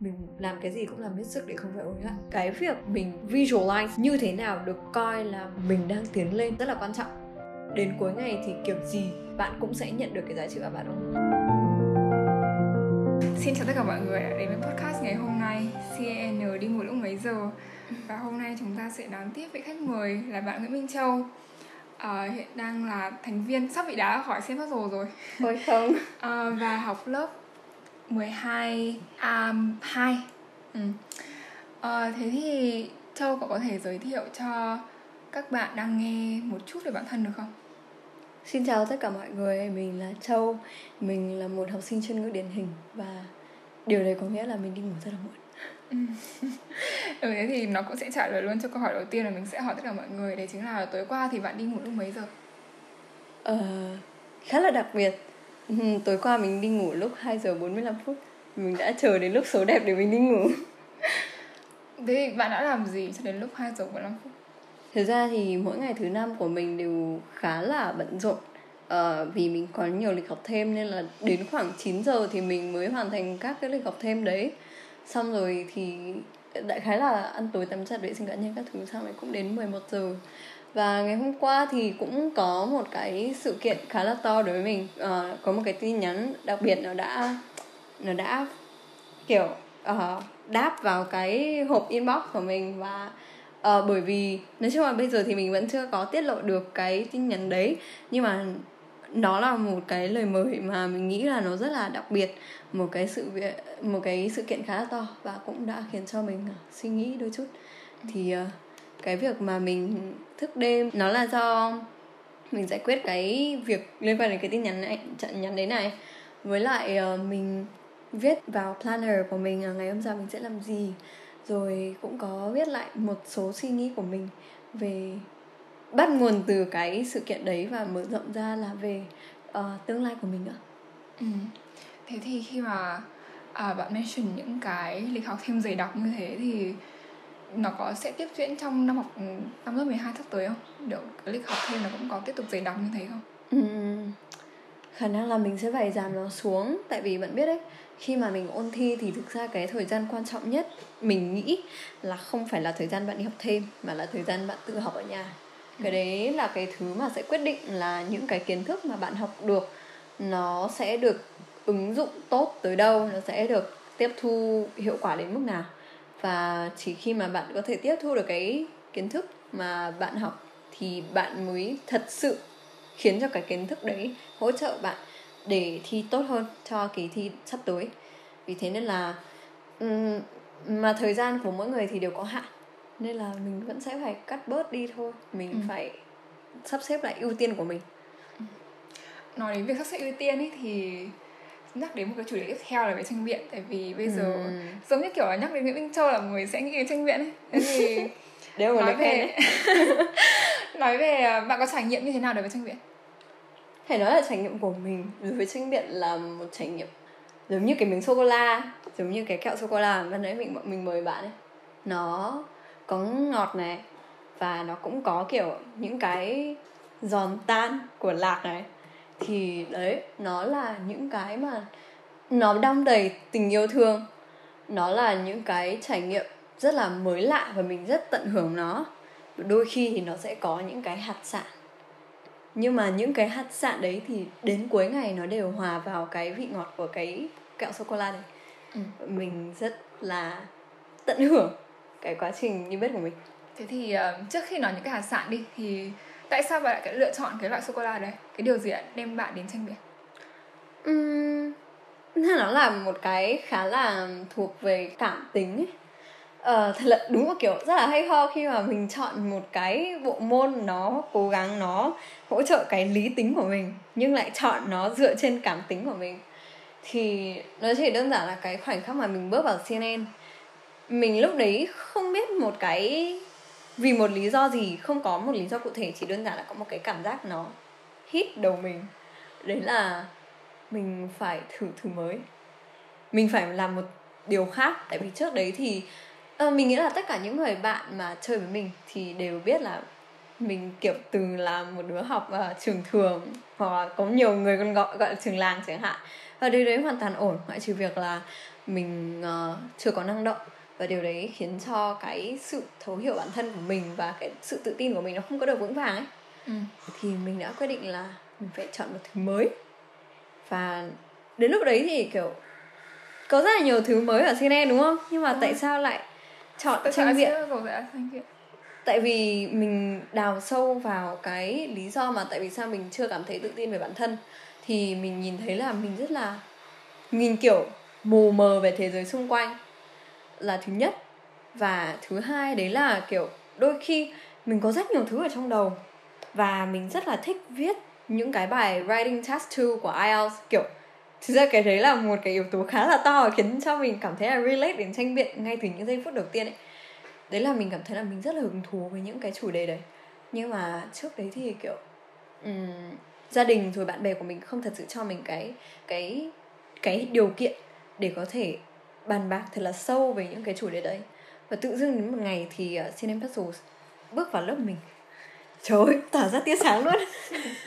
mình làm cái gì cũng làm hết sức để không phải ối lại cái việc mình visualize như thế nào được coi là mình đang tiến lên rất là quan trọng. Đến cuối ngày thì kiểu gì bạn cũng sẽ nhận được cái giá trị của bạn không Xin chào tất cả mọi người đã đến với podcast ngày hôm nay CN đi ngủ lúc mấy giờ? Và hôm nay chúng ta sẽ đón tiếp vị khách mời là bạn Nguyễn Minh Châu. À, Hiện đang là thành viên. Sắp bị đá khỏi xem phát rồi. Rồi Ôi không. À, Và học lớp 12 um, 2 ừ. à, Thế thì Châu cậu có thể giới thiệu cho các bạn đang nghe một chút về bản thân được không? Xin chào tất cả mọi người, mình là Châu Mình là một học sinh chuyên ngữ điển hình Và điều đấy có nghĩa là mình đi ngủ rất là muộn ừ, thế thì nó cũng sẽ trả lời luôn cho câu hỏi đầu tiên là mình sẽ hỏi tất cả mọi người Đấy chính là tối qua thì bạn đi ngủ lúc mấy giờ? Ờ, khá là đặc biệt ừ, Tối qua mình đi ngủ lúc 2 giờ 45 phút. Mình đã chờ đến lúc số đẹp để mình đi ngủ. Thế thì bạn đã làm gì cho đến lúc 2 giờ 45 phút? Thực ra thì mỗi ngày thứ năm của mình đều khá là bận rộn. Uh, Vì mình có nhiều lịch học thêm nên là đến khoảng 9 giờ thì mình mới hoàn thành các cái lịch học thêm đấy. Xong rồi thì đại khái là ăn tối tắm giặt vệ sinh cá nhân các thứ xong rồi cũng đến 11 giờ và ngày hôm qua thì cũng có một cái sự kiện khá là to đối với mình. Uh, có một cái tin nhắn đặc biệt nó đã nó đã kiểu uh, đáp vào cái hộp inbox của mình và uh, bởi vì nói chung là bây giờ thì mình vẫn chưa có tiết lộ được cái tin nhắn đấy nhưng mà nó là một cái lời mời mà mình nghĩ là nó rất là đặc biệt một cái sự việc một cái sự kiện khá là to và cũng đã khiến cho mình suy nghĩ đôi chút. Thì uh, cái việc mà mình thức đêm. Nó là do mình giải quyết cái việc liên quan đến cái tin nhắn này chặn nhắn đấy này. Với lại uh, mình viết vào planner của mình uh, ngày hôm sau mình sẽ làm gì. Rồi cũng có viết lại một số suy nghĩ của mình về bắt nguồn từ cái sự kiện đấy và mở rộng ra là về uh, tương lai của mình nữa ừ. thế thì khi mà à, bạn mention những cái lịch học thêm dày đặc như thế thì nó có sẽ tiếp diễn trong năm học ừ, năm lớp 12 sắp tới không? Liệu cái lịch học thêm nó cũng có tiếp tục dày đặc như thế không? Ừ. Khả năng là mình sẽ phải giảm nó xuống Tại vì bạn biết đấy Khi mà mình ôn thi thì thực ra cái thời gian quan trọng nhất Mình nghĩ là không phải là thời gian bạn đi học thêm Mà là thời gian bạn tự học ở nhà Cái đấy là cái thứ mà sẽ quyết định là những cái kiến thức mà bạn học được Nó sẽ được ứng dụng tốt tới đâu Nó sẽ được tiếp thu hiệu quả đến mức nào và chỉ khi mà bạn có thể tiếp thu được cái kiến thức mà bạn học thì bạn mới thật sự khiến cho cái kiến thức đấy hỗ trợ bạn để thi tốt hơn cho kỳ thi sắp tới vì thế nên là mà thời gian của mỗi người thì đều có hạn nên là mình vẫn sẽ phải cắt bớt đi thôi mình ừ. phải sắp xếp lại ưu tiên của mình ừ. nói đến việc sắp xếp ưu tiên ấy thì nhắc đến một cái chủ đề tiếp theo là về tranh biện. Tại vì bây giờ ừ. giống như kiểu là nhắc đến Nguyễn Minh Châu là người sẽ nghĩ đến tranh biện ấy. Thế thì Đều nói về nói về à, bạn có trải nghiệm như thế nào đối với tranh biện? Phải nói là trải nghiệm của mình đối với tranh biện là một trải nghiệm giống như cái miếng sô cô la giống như cái kẹo sô cô la mà nãy mình bọn mình mời bạn ấy. Nó có ngọt này và nó cũng có kiểu những cái giòn tan của lạc này thì đấy nó là những cái mà nó đong đầy tình yêu thương. Nó là những cái trải nghiệm rất là mới lạ và mình rất tận hưởng nó. Đôi khi thì nó sẽ có những cái hạt sạn. Nhưng mà những cái hạt sạn đấy thì đến cuối ngày nó đều hòa vào cái vị ngọt của cái kẹo sô cô la này ừ. mình rất là tận hưởng cái quá trình như bếp của mình. Thế thì uh, trước khi nói những cái hạt sạn đi thì tại sao bạn lại lựa chọn cái loại sô cô la đấy? Cái điều gì đã đem bạn đến tranh biển uhm, nó là một cái khá là thuộc về cảm tính ấy. Ờ, thật là đúng một kiểu rất là hay ho khi mà mình chọn một cái bộ môn nó cố gắng nó hỗ trợ cái lý tính của mình nhưng lại chọn nó dựa trên cảm tính của mình. Thì nó chỉ đơn giản là cái khoảnh khắc mà mình bước vào CNN mình lúc đấy không biết một cái vì một lý do gì không có một lý do cụ thể chỉ đơn giản là có một cái cảm giác nó hít đầu mình. Đấy là mình phải thử thứ mới. Mình phải làm một điều khác. Tại vì trước đấy thì uh, mình nghĩ là tất cả những người bạn mà chơi với mình thì đều biết là mình kiểu từ là một đứa học ở trường thường hoặc là có nhiều người còn gọi gọi là trường làng chẳng hạn. Và điều đấy hoàn toàn ổn ngoại trừ việc là mình uh, chưa có năng động và điều đấy khiến cho cái sự thấu hiểu bản thân của mình và cái sự tự tin của mình nó không có được vững vàng ấy. Ừ. thì mình đã quyết định là mình phải chọn một thứ mới. Và đến lúc đấy thì kiểu có rất là nhiều thứ mới ở CNN đúng không? Nhưng mà ừ. tại sao lại chọn tại tranh viện? tại vì mình đào sâu vào cái lý do mà tại vì sao mình chưa cảm thấy tự tin về bản thân. Thì mình nhìn thấy là mình rất là nhìn kiểu mù mờ về thế giới xung quanh là thứ nhất. Và thứ hai đấy là kiểu đôi khi mình có rất nhiều thứ ở trong đầu và mình rất là thích viết những cái bài writing test 2 của IELTS. Kiểu thực ra cái đấy là một cái yếu tố khá là to khiến cho mình cảm thấy là relate đến tranh biện ngay từ những giây phút đầu tiên ấy. Đấy là mình cảm thấy là mình rất là hứng thú với những cái chủ đề đấy. Nhưng mà trước đấy thì kiểu um, gia đình rồi bạn bè của mình không thật sự cho mình cái cái cái điều kiện để có thể bàn bạc thật là sâu về những cái chủ đề đấy. Và tự dưng đến một ngày thì uh, CNN Puzzles bước vào lớp mình. Trời ơi tỏa ra tia sáng luôn.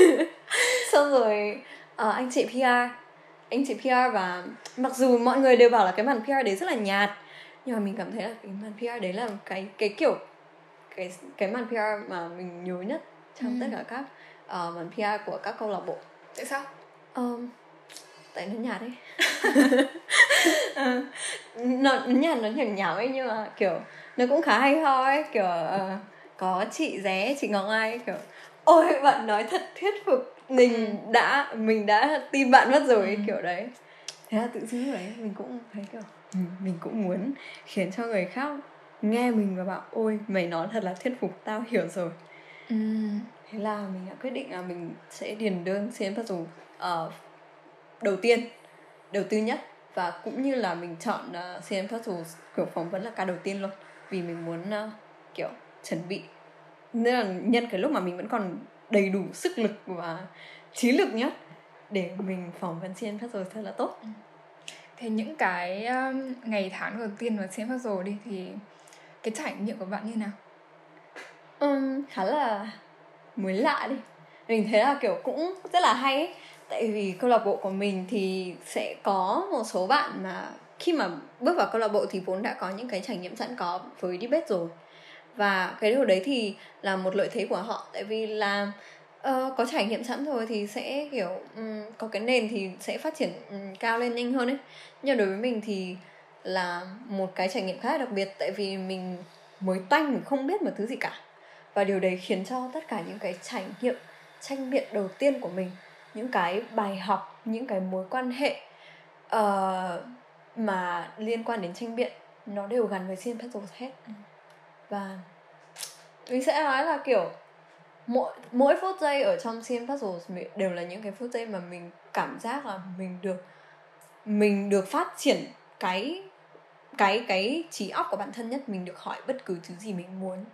Xong rồi uh, anh chị PR anh chị PR và mặc dù mọi người đều bảo là cái màn PR đấy rất là nhạt nhưng mà mình cảm thấy là cái màn PR đấy là cái cái kiểu cái cái màn PR mà mình nhớ nhất trong ừ. tất cả các uh, màn PR của các câu lạc bộ. Tại sao? Um, tại nó nhạt ấy uh, nó nhạt nó nhạt nhảm ấy nhưng mà kiểu nó cũng khá hay ho ấy kiểu uh, có chị ré chị ngọc ai kiểu ôi bạn nói thật thuyết phục mình ừ. đã mình đã tin bạn mất rồi ừ. kiểu đấy thế là tự dưng đấy mình cũng thấy kiểu ừ, mình cũng muốn khiến cho người khác nghe mình và bảo ôi mày nói thật là thuyết phục tao hiểu rồi ừ. thế là mình đã quyết định là mình sẽ điền đơn xin phép dù uh, đầu tiên đầu tư nhất. Và cũng như là mình chọn uh, CM Puzzle kiểu phỏng vấn là ca đầu tiên luôn. Vì mình muốn uh, kiểu chuẩn bị. Nên là nhân cái lúc mà mình vẫn còn đầy đủ sức lực và trí lực nhất để mình phỏng vấn CN Puzzle thật là tốt. Ừ. Thế những cái um, ngày tháng đầu tiên mà CN Puzzle đi thì cái trải nghiệm của bạn như nào? Um, khá là mới lạ đi. Mình thấy là kiểu cũng rất là hay ấy tại vì câu lạc bộ của mình thì sẽ có một số bạn mà khi mà bước vào câu lạc bộ thì vốn đã có những cái trải nghiệm sẵn có với debate rồi. Và cái điều đấy thì là một lợi thế của họ tại vì là uh, có trải nghiệm sẵn rồi thì sẽ kiểu um, có cái nền thì sẽ phát triển um, cao lên nhanh hơn ấy. Nhưng đối với mình thì là một cái trải nghiệm khá là đặc biệt tại vì mình mới toanh mình không biết một thứ gì cả. Và điều đấy khiến cho tất cả những cái trải nghiệm tranh biện đầu tiên của mình những cái bài học những cái mối quan hệ uh, mà liên quan đến tranh biện nó đều gắn với Puzzles hết ừ. và mình sẽ nói là kiểu mỗi mỗi phút giây ở trong Puzzles đều là những cái phút giây mà mình cảm giác là mình được mình được phát triển cái cái cái trí óc của bản thân nhất mình được hỏi bất cứ thứ gì mình muốn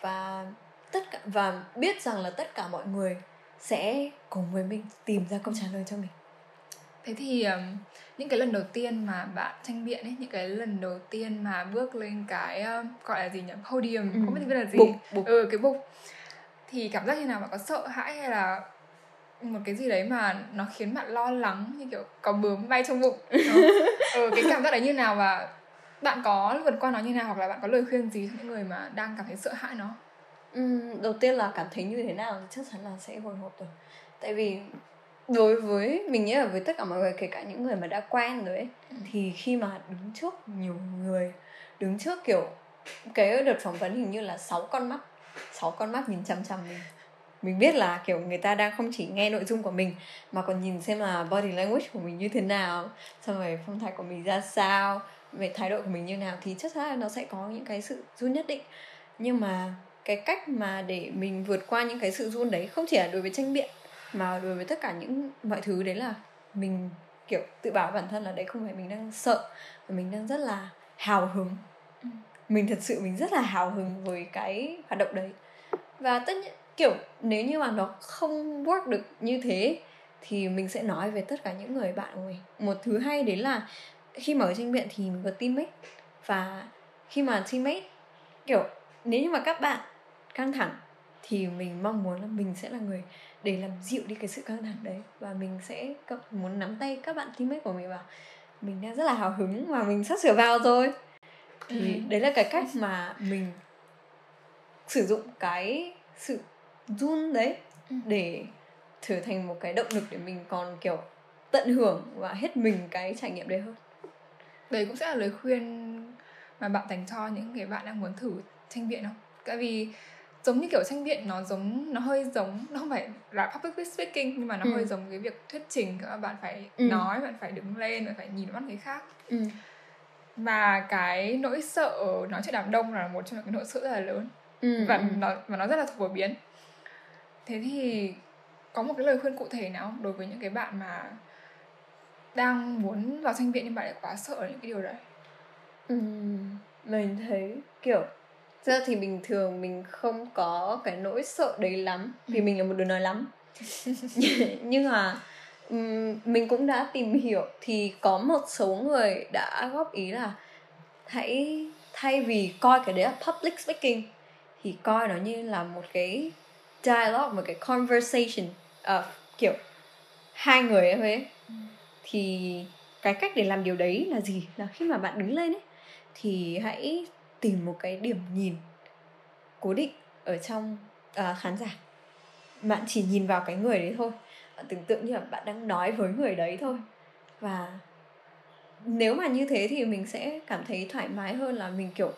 và tất cả và biết rằng là tất cả mọi người sẽ cùng với mình tìm ra câu trả lời cho mình. Thế thì um, những cái lần đầu tiên mà bạn tranh biện ấy những cái lần đầu tiên mà bước lên cái um, gọi là gì nhỉ? Podium ừ. không biết biết là gì. Bục, bục. ừ cái bục. Thì cảm giác như nào? Bạn có sợ hãi hay là một cái gì đấy mà nó khiến bạn lo lắng như kiểu có bướm bay trong bụng? Ừ, cái cảm giác đấy như nào? Và bạn có vượt qua nó như nào? Hoặc là bạn có lời khuyên gì cho những người mà đang cảm thấy sợ hãi nó Đầu tiên là cảm thấy như thế nào thì chắc chắn là sẽ hồi hộp rồi. Tại vì đối với mình nghĩ là với tất cả mọi người kể cả những người mà đã quen rồi ấy ừ. thì khi mà đứng trước nhiều người đứng trước kiểu cái đợt phỏng vấn hình như là sáu con mắt sáu con mắt nhìn chăm chăm mình. Mình biết là kiểu người ta đang không chỉ nghe nội dung của mình mà còn nhìn xem là body language của mình như thế nào xong rồi phong thái của mình ra sao về thái độ của mình như nào thì chắc chắn là nó sẽ có những cái sự run nhất định. Nhưng mà cái cách mà để mình vượt qua những cái sự run đấy không chỉ là đối với tranh biện mà đối với tất cả những mọi thứ đấy là mình kiểu tự bảo bản thân là đấy không phải mình đang sợ mà mình đang rất là hào hứng. Ừ. mình thật sự mình rất là hào hứng với cái hoạt động đấy. Và tất nhiên kiểu nếu như mà nó không work được như thế thì mình sẽ nói về tất cả những người bạn của mình. Một thứ hay đấy là khi mà ở tranh biện thì mình có teammate. Và khi mà teammate kiểu nếu như mà các bạn căng thẳng thì mình mong muốn là mình sẽ là người để làm dịu đi cái sự căng thẳng đấy và mình sẽ muốn nắm tay các bạn teammate của mình vào mình đang rất là hào hứng và mình sắp sửa vào rồi thì Ừ. đấy là cái cách mà mình sử dụng cái sự run đấy Ừ. để trở thành một cái động lực để mình còn kiểu tận hưởng và hết mình cái trải nghiệm đấy hơn đấy cũng sẽ là lời khuyên mà bạn dành cho những cái bạn đang muốn thử tranh biện không tại vì giống như kiểu tranh biện nó giống nó hơi giống nó không phải là public speaking nhưng mà nó Ừ. hơi giống cái việc thuyết trình các bạn phải Ừ. nói bạn phải đứng lên bạn phải nhìn mắt người khác ừ. và cái nỗi sợ nói chuyện đám đông là một trong những cái nỗi sợ rất là lớn Ừ, và ừ. nó và nó rất là phổ biến thế thì có một cái lời khuyên cụ thể nào đối với những cái bạn mà đang muốn vào tranh viện nhưng bạn lại quá sợ những cái điều đấy Ừ, mình thấy kiểu ra thì bình thường mình không có cái nỗi sợ đấy lắm vì Ừ. mình là một đứa nói lắm nhưng mà mình cũng đã tìm hiểu thì có một số người đã góp ý là hãy thay vì coi cái đấy là public speaking thì coi nó như là một cái dialogue một cái conversation ờ, kiểu hai người ấy thôi ấy. thì cái cách để làm điều đấy là gì là khi mà bạn đứng lên ấy thì hãy tìm một cái điểm nhìn cố định ở trong à, khán giả. Bạn chỉ nhìn vào cái người đấy thôi. Bạn tưởng tượng như là bạn đang nói với người đấy thôi. Và nếu mà như thế thì mình sẽ cảm thấy thoải mái hơn là mình kiểu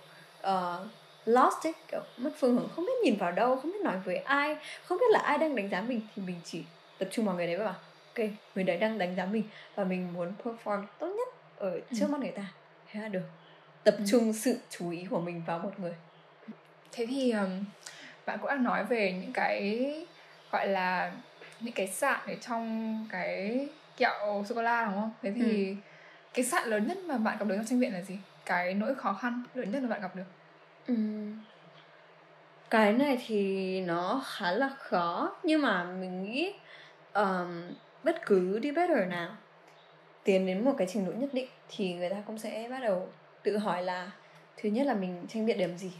uh, lost ấy kiểu mất phương hướng không biết nhìn vào đâu không biết nói với ai không biết là ai đang đánh giá mình thì mình chỉ tập trung vào người đấy và bảo ok người đấy đang đánh giá mình và mình muốn perform tốt nhất ở trước Ừ. mắt người ta. Thế là được tập Ừ. trung sự chú ý của mình vào một người thế thì um, bạn cũng đang nói về những cái gọi là những cái sạn ở trong cái kẹo sô cô la đúng không thế thì cái sạn lớn nhất mà bạn gặp được trong tranh viện là gì cái nỗi khó khăn lớn nhất mà bạn gặp được Ừm. cái này thì nó khá là khó nhưng mà mình nghĩ um, bất cứ debater nào tiến đến một cái trình độ nhất định thì người ta cũng sẽ bắt đầu tự hỏi là thứ nhất là mình tranh biện điểm gì?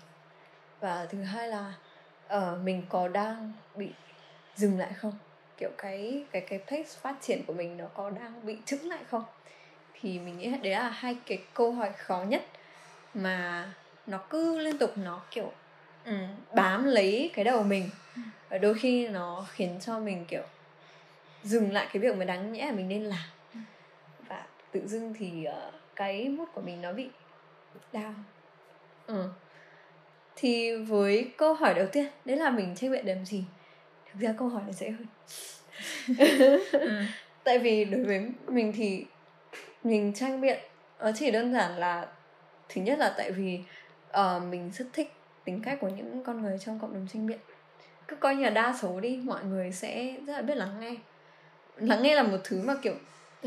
Và thứ hai là ờ, mình có đang bị dừng lại không? Kiểu cái cái cái pace phát triển của mình nó có đang bị chững lại không? Thì mình nghĩ đấy là hai cái câu hỏi khó nhất mà nó cứ liên tục nó kiểu ừ, bám lấy cái đầu mình. Và đôi khi nó khiến cho mình kiểu dừng lại cái việc mà đáng nhẽ là mình nên làm. Và tự dưng thì ờ, cái mood của mình nó bị down ừ. thì với câu hỏi đầu tiên đấy là mình tranh biện điểm gì? Thực ra câu hỏi này dễ hơn. Tại vì đối với mình thì mình tranh biện nó chỉ đơn giản là thứ nhất là tại vì ờ, mình rất thích tính cách của những con người trong cộng đồng tranh biện. Cứ coi như là đa số đi mọi người sẽ rất là biết lắng nghe. Lắng nghe là một thứ mà kiểu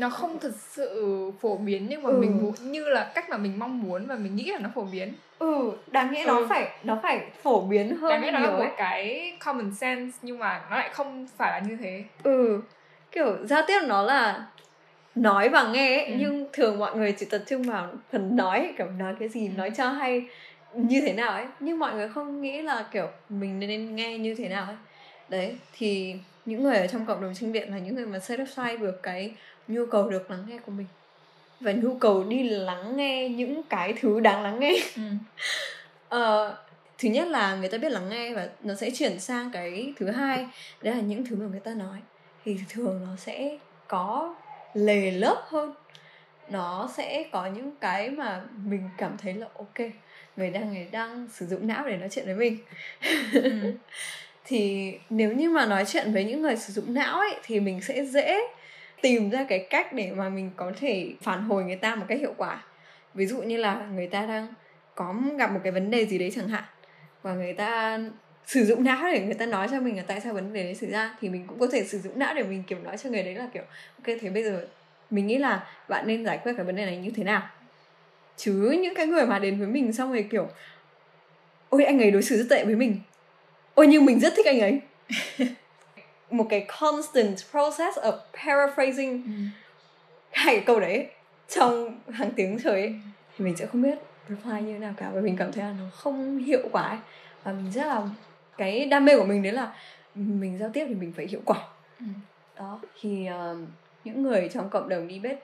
nó không thật sự phổ biến nhưng mà Ừ. mình muốn như là cách mà mình mong muốn và mình nghĩ là nó phổ biến ừ đáng nghĩa Ừ. nó phải nó phải phổ biến hơn đáng nghĩa nó là một cái common sense nhưng mà nó lại không phải là như thế ừ kiểu giao tiếp nó là nói và nghe ấy, Ừ. nhưng thường mọi người chỉ tập trung vào phần nói kiểu nói cái gì Ừ. nói cho hay như thế nào ấy nhưng mọi người không nghĩ là kiểu mình nên nghe như thế nào ấy đấy thì những người ở trong cộng đồng sinh viện là những người mà set aside được cái nhu cầu được lắng nghe của mình. Và nhu cầu đi lắng nghe những cái thứ đáng lắng nghe. Ừ. Ờ, thứ nhất là người ta biết lắng nghe và nó sẽ chuyển sang cái thứ hai đấy là những thứ mà người ta nói. Thì thường nó sẽ có lề lớp hơn. Nó sẽ có những cái mà mình cảm thấy là ok người đang người đang sử dụng não để nói chuyện với mình. Ừ. thì nếu như mà nói chuyện với những người sử dụng não ấy thì mình sẽ dễ tìm ra cái cách để mà mình có thể phản hồi người ta một cách hiệu quả. Ví dụ như là người ta đang có gặp một cái vấn đề gì đấy chẳng hạn, và người ta sử dụng não để người ta nói cho mình là tại sao vấn đề đấy xảy ra, thì mình cũng có thể sử dụng não để mình, kiểu, nói cho người đấy là, kiểu, ok, thế bây giờ mình nghĩ là bạn nên giải quyết cái vấn đề này như thế nào? Chứ những cái người mà đến với mình xong rồi, kiểu, ôi, anh ấy đối xử rất tệ với mình. Ôi, nhưng mình rất thích anh ấy. một cái constant process of paraphrasing Ừ. hai cái câu đấy trong hàng tiếng trời ấy thì mình sẽ không biết reply như thế nào cả và mình cảm thấy là nó không hiệu quả ấy. và mình rất là cái đam mê của mình đấy là mình giao tiếp thì mình phải hiệu quả Ừ. đó thì um, những người trong cộng đồng debate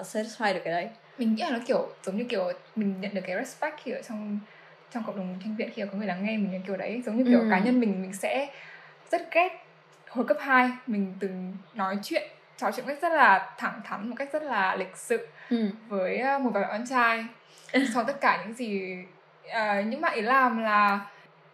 uh, satisfy được cái đấy mình nghĩ là nó kiểu giống như kiểu mình nhận được cái respect khi ở trong trong cộng đồng tranh viện khi có người lắng nghe mình như kiểu đấy giống như kiểu ừ. cá nhân mình mình sẽ rất ghét hồi cấp 2 mình từng nói chuyện trò chuyện cách rất là thẳng thắn một cách rất là lịch sự ừ. với ờ, một vài bạn trai. Sau tất cả những gì uh, những bạn ấy làm là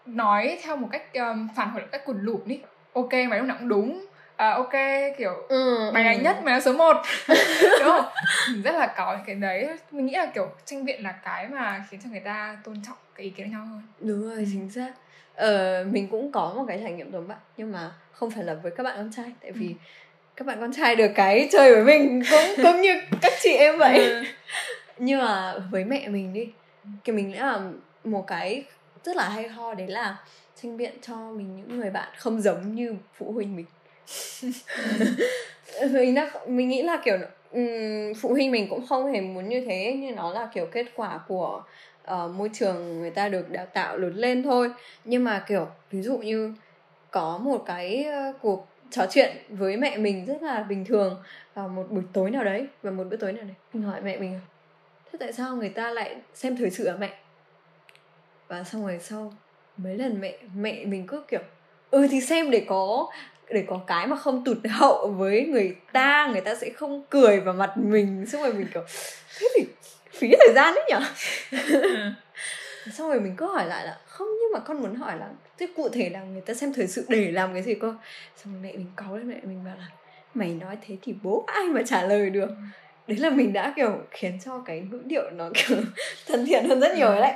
nói theo một cách um, phản hồi một cách cùn lụp đi ok mày lúc nào cũng đúng. À, ok kiểu ừ, mày là ừ. nhất mày là số 1 đúng không? Mình rất là có cái đấy. Mình nghĩ là kiểu tranh biện là cái mà khiến cho người ta tôn trọng cái ý kiến nhau hơn. Đúng rồi chính xác. Ờ, mình cũng có một cái trải nghiệm giống bạn nhưng mà không phải là với các bạn con trai tại vì ừ. các bạn con trai được cái chơi với mình cũng cũng như các chị em vậy. Ừ. nhưng mà với mẹ mình đi thì mình nghĩ là một cái rất là hay ho đấy là tranh biện cho mình những người bạn không giống như phụ huynh mình. Mình đã mình nghĩ là kiểu um, phụ huynh mình cũng không hề muốn như thế nhưng nó là kiểu kết quả của uh, môi trường người ta được đào tạo lớn lên thôi. Nhưng mà kiểu ví dụ như có một cái cuộc trò chuyện với mẹ mình rất là bình thường vào một buổi tối nào đấy và một bữa tối nào đấy. Mình hỏi mẹ mình, thế tại sao người ta lại xem thời sự à mẹ? Và xong rồi sau mấy lần mẹ mẹ mình cứ kiểu ừ thì xem để có để có cái mà không tụt hậu với người ta người ta sẽ không cười vào mặt mình. Xong rồi mình kiểu, thế thì phí thời gian đấy nhở? Ừ xong rồi mình cứ hỏi lại là không nhưng mà con muốn hỏi là thế cụ thể là người ta xem thời sự để làm cái gì cơ? Xong rồi mẹ mình cáu lên mẹ mình bảo là mày nói thế thì bố ai mà trả lời được? Đấy là mình đã kiểu khiến cho cái ngữ điệu nó kiểu thân thiện hơn rất nhiều đấy.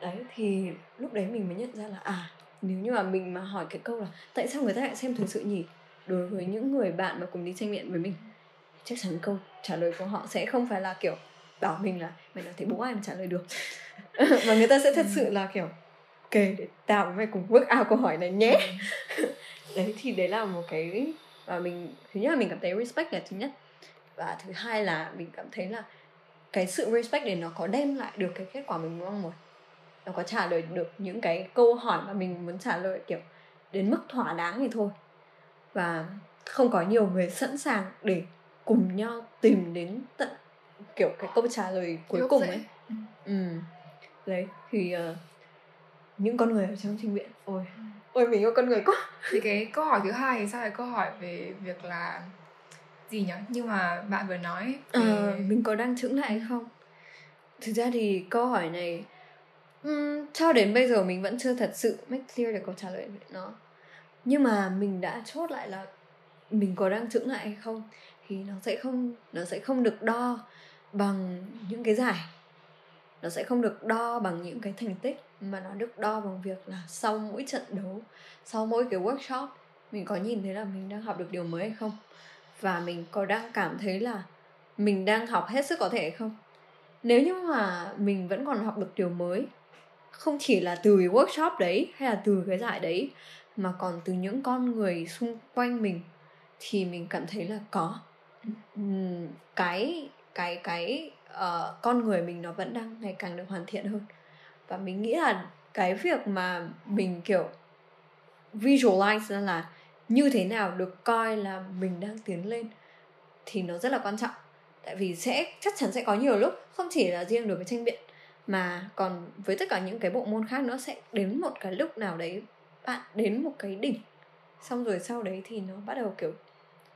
Đấy thì lúc đấy mình mới nhận ra là à nếu như mà mình mà hỏi cái câu là tại sao người ta lại xem thời sự nhỉ? Đối với những người bạn mà cùng đi tranh biện với mình chắc chắn câu trả lời của họ sẽ không phải là kiểu bảo mình là mày nói thế bố mà trả lời được? Mà người ta sẽ thật sự là kiểu ok để tao với mày cùng work out câu hỏi này nhé. Đấy thì đấy là một cái và mình thứ nhất là mình cảm thấy respect là thứ nhất. Và thứ hai là mình cảm thấy là cái sự respect để nó có đem lại được cái kết quả mình mong muốn. Nó có trả lời được những cái câu hỏi mà mình muốn trả lời kiểu đến mức thỏa đáng thì thôi. Và không có nhiều người sẵn sàng để cùng nhau tìm đến tận kiểu cái câu trả lời cuối Lúc cùng ấy. Ừ. ừ. Đấy thì uh, những con người ở trong trình viện. Ôi ừ. ôi mình yêu con người quá. Thì cái câu hỏi thứ hai thì sao là câu hỏi về việc là gì nhỉ? Nhưng mà bạn vừa nói về... ờ, mình có đang chững lại hay không? Thực ra thì câu hỏi này um, cho đến bây giờ mình vẫn chưa thật sự make clear được câu trả lời về nó. Nhưng mà mình đã chốt lại là mình có đang chững lại hay không thì nó sẽ không nó sẽ không được đo bằng những cái giải. Nó sẽ không được đo bằng những cái thành tích, mà nó được đo bằng việc là sau mỗi trận đấu, sau mỗi cái workshop, mình có nhìn thấy là mình đang học được điều mới hay không? Và mình có đang cảm thấy là mình đang học hết sức có thể hay không? Nếu như mà mình vẫn còn học được điều mới, không chỉ là từ cái workshop đấy hay là từ cái giải đấy, mà còn từ những con người xung quanh mình, thì mình cảm thấy là có. Cái cái cái uh, con người mình nó vẫn đang ngày càng được hoàn thiện hơn. Và mình nghĩ là cái việc mà mình kiểu visualize ra là như thế nào được coi là mình đang tiến lên thì nó rất là quan trọng. Tại vì sẽ chắc chắn sẽ có nhiều lúc không chỉ là riêng đối với tranh biện mà còn với tất cả những cái bộ môn khác nữa sẽ đến một cái lúc nào đấy bạn đến một cái đỉnh xong rồi sau đấy thì nó bắt đầu kiểu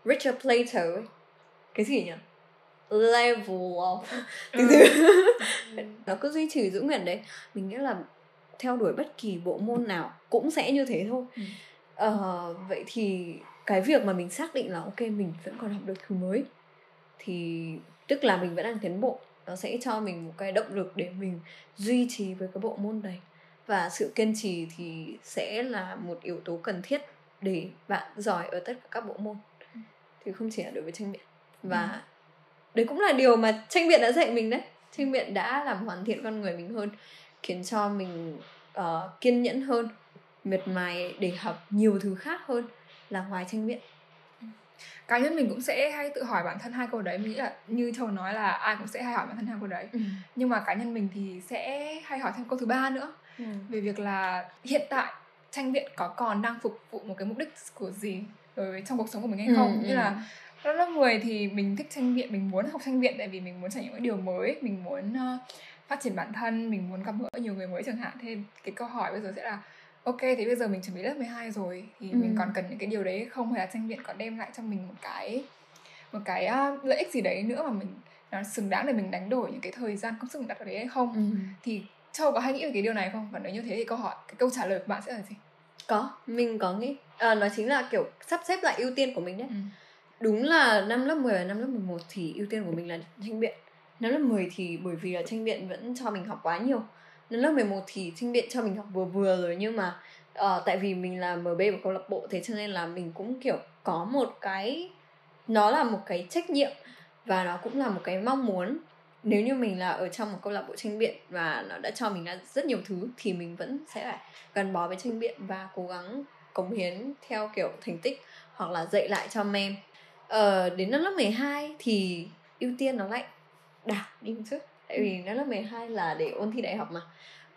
Richard Plato ấy. Cái gì nhỉ? Level of từ từ nó cứ duy trì giữ nguyện đấy. Mình nghĩ là theo đuổi bất kỳ bộ môn nào cũng sẽ như thế thôi. Ừ. ờ, vậy thì cái việc mà mình xác định là ok mình vẫn còn học được thứ mới thì tức là mình vẫn đang tiến bộ nó sẽ cho mình một cái động lực để mình duy trì với cái bộ môn này. Và sự kiên trì thì sẽ là một yếu tố cần thiết để bạn giỏi ở tất cả các bộ môn. Ừ. thì không chỉ là đối với tranh biện và ừ. Đấy cũng là điều mà tranh biện đã dạy mình đấy tranh biện đã làm hoàn thiện con người mình hơn khiến cho mình uh, kiên nhẫn hơn miệt mài để học nhiều thứ khác hơn là ngoài tranh biện cá nhân mình cũng sẽ hay tự hỏi bản thân hai câu đấy mình nghĩ là như châu nói là ai cũng sẽ hay hỏi bản thân hai câu đấy ừ. nhưng mà cá nhân mình thì sẽ hay hỏi thêm câu thứ ba nữa ừ. về việc là hiện tại tranh viện có còn đang phục vụ một cái mục đích của gì đối với trong cuộc sống của mình hay không ừ, như ừ. là lớp lớp 10 thì mình thích tranh viện mình muốn học tranh viện tại vì mình muốn trải nghiệm những điều mới mình muốn uh, phát triển bản thân mình muốn gặp gỡ nhiều người mới chẳng hạn thế cái câu hỏi bây giờ sẽ là ok thì bây giờ mình chuẩn bị lớp 12 rồi thì ừ. mình còn cần những cái điều đấy không hay là tranh viện có đem lại cho mình một cái một cái uh, lợi ích gì đấy nữa mà mình nó xứng đáng để mình đánh đổi những cái thời gian công sức mình đặt vào đấy hay không ừ. thì châu có hay nghĩ về cái điều này không và nếu như thế thì câu hỏi cái câu trả lời của bạn sẽ là gì có mình có nghĩ à, nó chính là kiểu sắp xếp lại ưu tiên của mình đấy ừ đúng là năm lớp 10 và năm lớp 11 thì ưu tiên của mình là tranh biện. Năm lớp 10 thì bởi vì là tranh biện vẫn cho mình học quá nhiều. Năm lớp 11 thì tranh biện cho mình học vừa vừa rồi nhưng mà uh, tại vì mình là MB của câu lạc bộ thế cho nên là mình cũng kiểu có một cái nó là một cái trách nhiệm và nó cũng là một cái mong muốn. Nếu như mình là ở trong một câu lạc bộ tranh biện và nó đã cho mình ra rất nhiều thứ thì mình vẫn sẽ phải gắn bó với tranh biện và cố gắng cống hiến theo kiểu thành tích hoặc là dạy lại cho mem ờ, đến năm lớp 12 thì ưu tiên nó lại đảo đi một chút. Tại vì năm lớp 12 là để ôn thi đại học mà.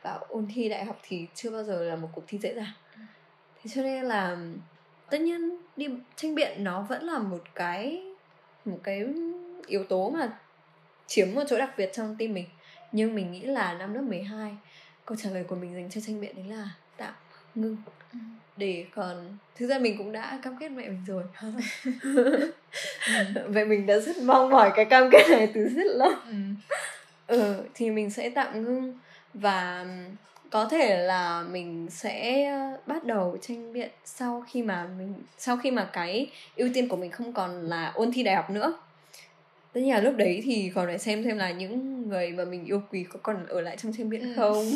Và ôn thi đại học thì chưa bao giờ là một cuộc thi dễ dàng. Thế cho nên là tất nhiên đi tranh biện nó vẫn là một cái một cái yếu tố mà chiếm một chỗ đặc biệt trong tim mình. Nhưng mình nghĩ là năm lớp 12 câu trả lời của mình dành cho tranh biện đấy là ngưng. Ừ. để còn thực ra mình cũng đã cam kết mẹ mình rồi. Vậy mình đã rất mong mỏi cái cam kết này từ rất lâu. Ừ. ừ thì mình sẽ tạm ngưng và có thể là mình sẽ bắt đầu tranh biện sau khi mà mình sau khi mà cái ưu tiên của mình không còn là ôn thi đại học nữa. Tất nhiên là lúc đấy thì còn phải xem thêm là những người mà mình yêu quý có còn ở lại trong tranh viện ừ. không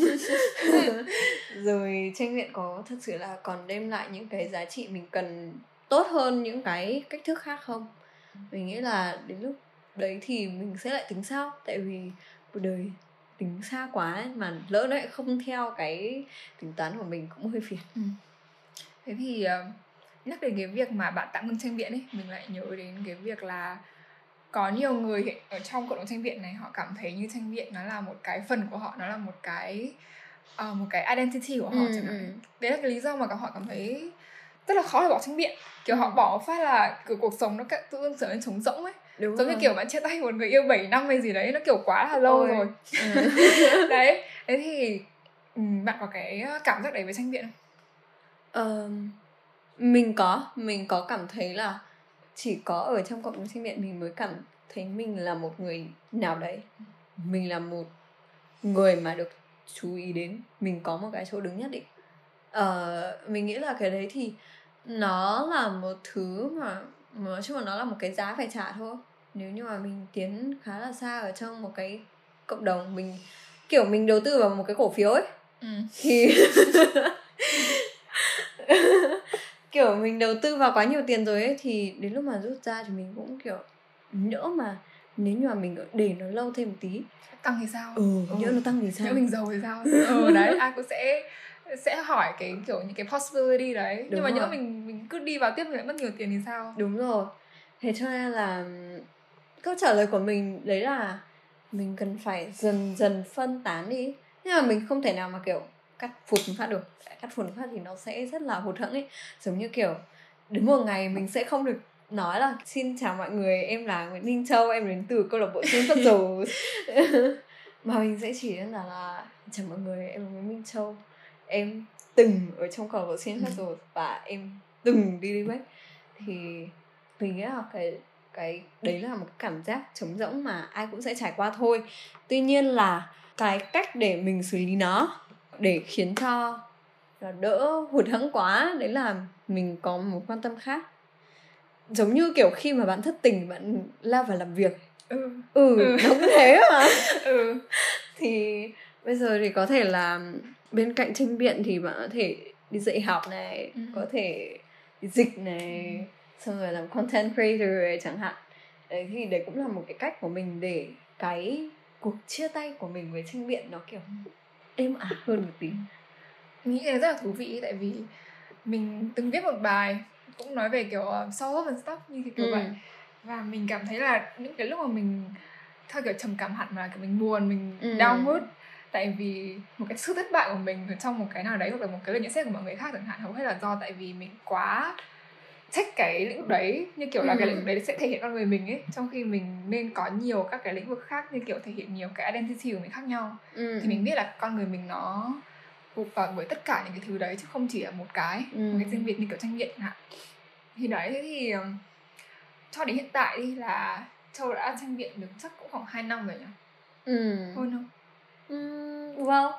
rồi tranh biện có thật sự là còn đem lại những cái giá trị mình cần tốt hơn những cái cách thức khác không? Mình nghĩ là đến lúc đấy thì mình sẽ lại tính sao tại vì cuộc đời tính xa quá ấy, mà lỡ nó lại không theo cái tính toán của mình cũng hơi phiền. Ừ. thế thì uh, nhắc đến cái việc mà bạn tặng ngân tranh viện ấy mình lại nhớ đến cái việc là có nhiều người ở trong cộng đồng tranh viện này họ cảm thấy như tranh viện nó là một cái phần của họ nó là một cái uh, một cái identity của họ ừ, chẳng hạn ừ. đấy là cái lý do mà họ cảm thấy rất là khó để bỏ tranh viện kiểu họ ừ. bỏ phát là kiểu cuộc sống nó tự dưng trở nên trống rỗng ấy Đúng giống rồi. như kiểu bạn chia tay một người yêu 7 năm hay gì đấy nó kiểu quá là lâu Ôi. rồi ừ. đấy thế thì bạn có cái cảm giác đấy với tranh viện không uh, mình có mình có cảm thấy là chỉ có ở trong cộng đồng sinh viện mình mới cảm thấy mình là một người nào đấy mình là một người mà được chú ý đến mình có một cái chỗ đứng nhất định ờ, mình nghĩ là cái đấy thì nó là một thứ mà nói chung là nó là một cái giá phải trả thôi nếu như mà mình tiến khá là xa ở trong một cái cộng đồng mình kiểu mình đầu tư vào một cái cổ phiếu ấy ừ. thì kiểu mình đầu tư vào quá nhiều tiền rồi ấy thì đến lúc mà rút ra thì mình cũng kiểu nhỡ mà nếu như mà mình để nó lâu thêm một tí. Tăng thì sao? Ừ, ừ. nhỡ nó tăng thì sao? Nhỡ mình giàu thì sao? Ừ đấy ai cũng sẽ sẽ hỏi cái kiểu những cái possibility đấy. Đúng nhưng mà rồi. nhỡ mình mình cứ đi vào tiếp lại mất nhiều tiền thì sao? Đúng rồi. Thế cho nên là câu trả lời của mình đấy là mình cần phải dần dần phân tán đi. Nhưng mà mình không thể nào mà kiểu cắt phụt phát được. Cắt phụt phát thì nó sẽ rất là hụt hẫng ấy. Giống như kiểu đến một ngày mình sẽ không được nói là xin chào mọi người em là Nguyễn Minh Châu em đến từ câu lạc bộ chuyên phát dù mà mình sẽ chỉ đơn giản là chào mọi người em là Nguyễn Minh Châu. Em từng ở trong câu lạc bộ chuyên phát dù và em từng đi đi quét. Thì mình nghĩ là cái cái đấy là một cảm giác trống rỗng mà ai cũng sẽ trải qua thôi. Tuy nhiên là cái cách để mình xử lý nó để khiến cho đỡ hụt hẫng quá đấy là mình có một quan tâm khác giống như kiểu khi mà bạn thất tình bạn lao vào làm việc ừ ừ, ừ. nó cũng thế mà ừ thì bây giờ thì có thể là bên cạnh tranh biện thì bạn có thể đi dạy học này ừ. có thể đi dịch này ừ. xong rồi làm content creator này chẳng hạn đấy thì đấy cũng là một cái cách của mình để cái cuộc chia tay của mình với tranh biện nó kiểu êm ả hơn một tí nghĩ là rất là thú vị tại vì mình từng viết một bài cũng nói về kiểu uh, soul and stuff như kiểu ừ. vậy và mình cảm thấy là những cái lúc mà mình theo kiểu trầm cảm hẳn mà kiểu mình buồn mình ừ. down mood tại vì một cái sự thất bại của mình trong một cái nào đấy hoặc là một cái lời nhận xét của mọi người khác chẳng hạn hầu hết là do tại vì mình quá check cái lĩnh vực đấy như kiểu là cái Ừ. lĩnh vực đấy sẽ thể hiện con người mình ấy trong khi mình nên có nhiều các cái lĩnh vực khác như kiểu thể hiện nhiều cái identity của mình khác nhau ừ. thì mình biết là con người mình nó gộp vào bởi tất cả những cái thứ đấy chứ không chỉ là một cái Ừ. một cái riêng biệt như kiểu tranh biện hạn thì đấy thế thì cho đến hiện tại đi là châu đã tranh biện được chắc cũng khoảng 2 năm rồi nhỉ ừ. hơn không Ừ, well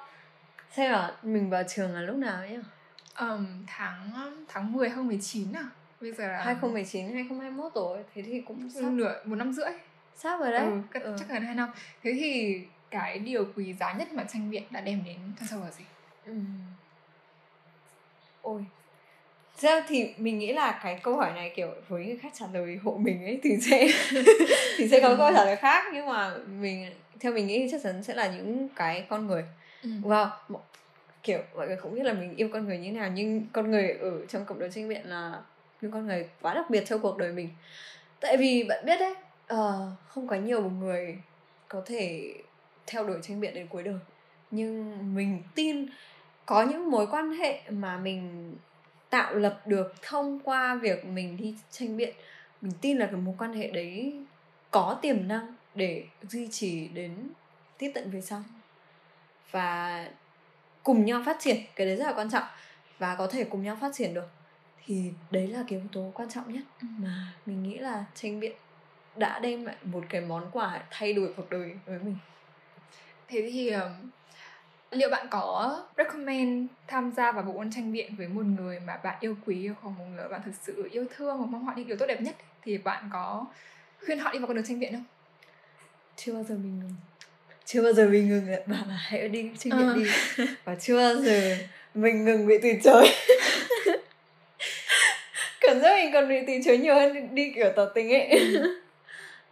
xem là mình vào trường là lúc nào ấy nhỉ? um, tháng tháng 10 2019 à bây giờ là 2019 2021 rồi thế thì cũng sắp nửa một năm rưỡi sắp rồi đấy ừ, chắc, Ừ. chắc gần 2 năm thế thì cái điều quý giá nhất mà tranh biện đã đem đến cho châu là gì Ừ. Ôi ra thì mình nghĩ là cái câu hỏi này kiểu với người khác trả lời hộ mình ấy thì sẽ thì sẽ có câu trả lời khác nhưng mà mình theo mình nghĩ chắc chắn sẽ là những cái con người ừ. wow kiểu mọi người cũng biết là mình yêu con người như thế nào nhưng con người ở trong cộng đồng tranh biện là những con người quá đặc biệt trong cuộc đời mình tại vì bạn biết đấy ờ, không có nhiều người có thể theo đuổi tranh biện đến cuối đời nhưng mình tin có những mối quan hệ mà mình tạo lập được thông qua việc mình đi tranh biện mình tin là cái mối quan hệ đấy có tiềm năng để duy trì đến tiếp tận về sau. Và cùng nhau phát triển cái đấy rất là quan trọng. Và có thể cùng nhau phát triển được thì đấy là cái yếu tố quan trọng nhất mà mình nghĩ là tranh biện đã đem lại một cái món quà thay đổi cuộc đời với mình. Thế thì um, liệu bạn có recommend tham gia vào bộ môn tranh biện với một người mà bạn yêu quý hoặc một người bạn thực sự yêu thương và mong họ những điều tốt đẹp nhất? Thì bạn có khuyên họ đi vào con đường tranh biện không? chưa bao giờ mình ngừng. Chưa bao giờ mình ngừng bảo là hãy đi tranh biện Ờ. đi. Và chưa bao giờ mình ngừng bị từ chối. Cảm giác mình còn bị từ chối nhiều hơn đi, đi kiểu tỏ tình ấy.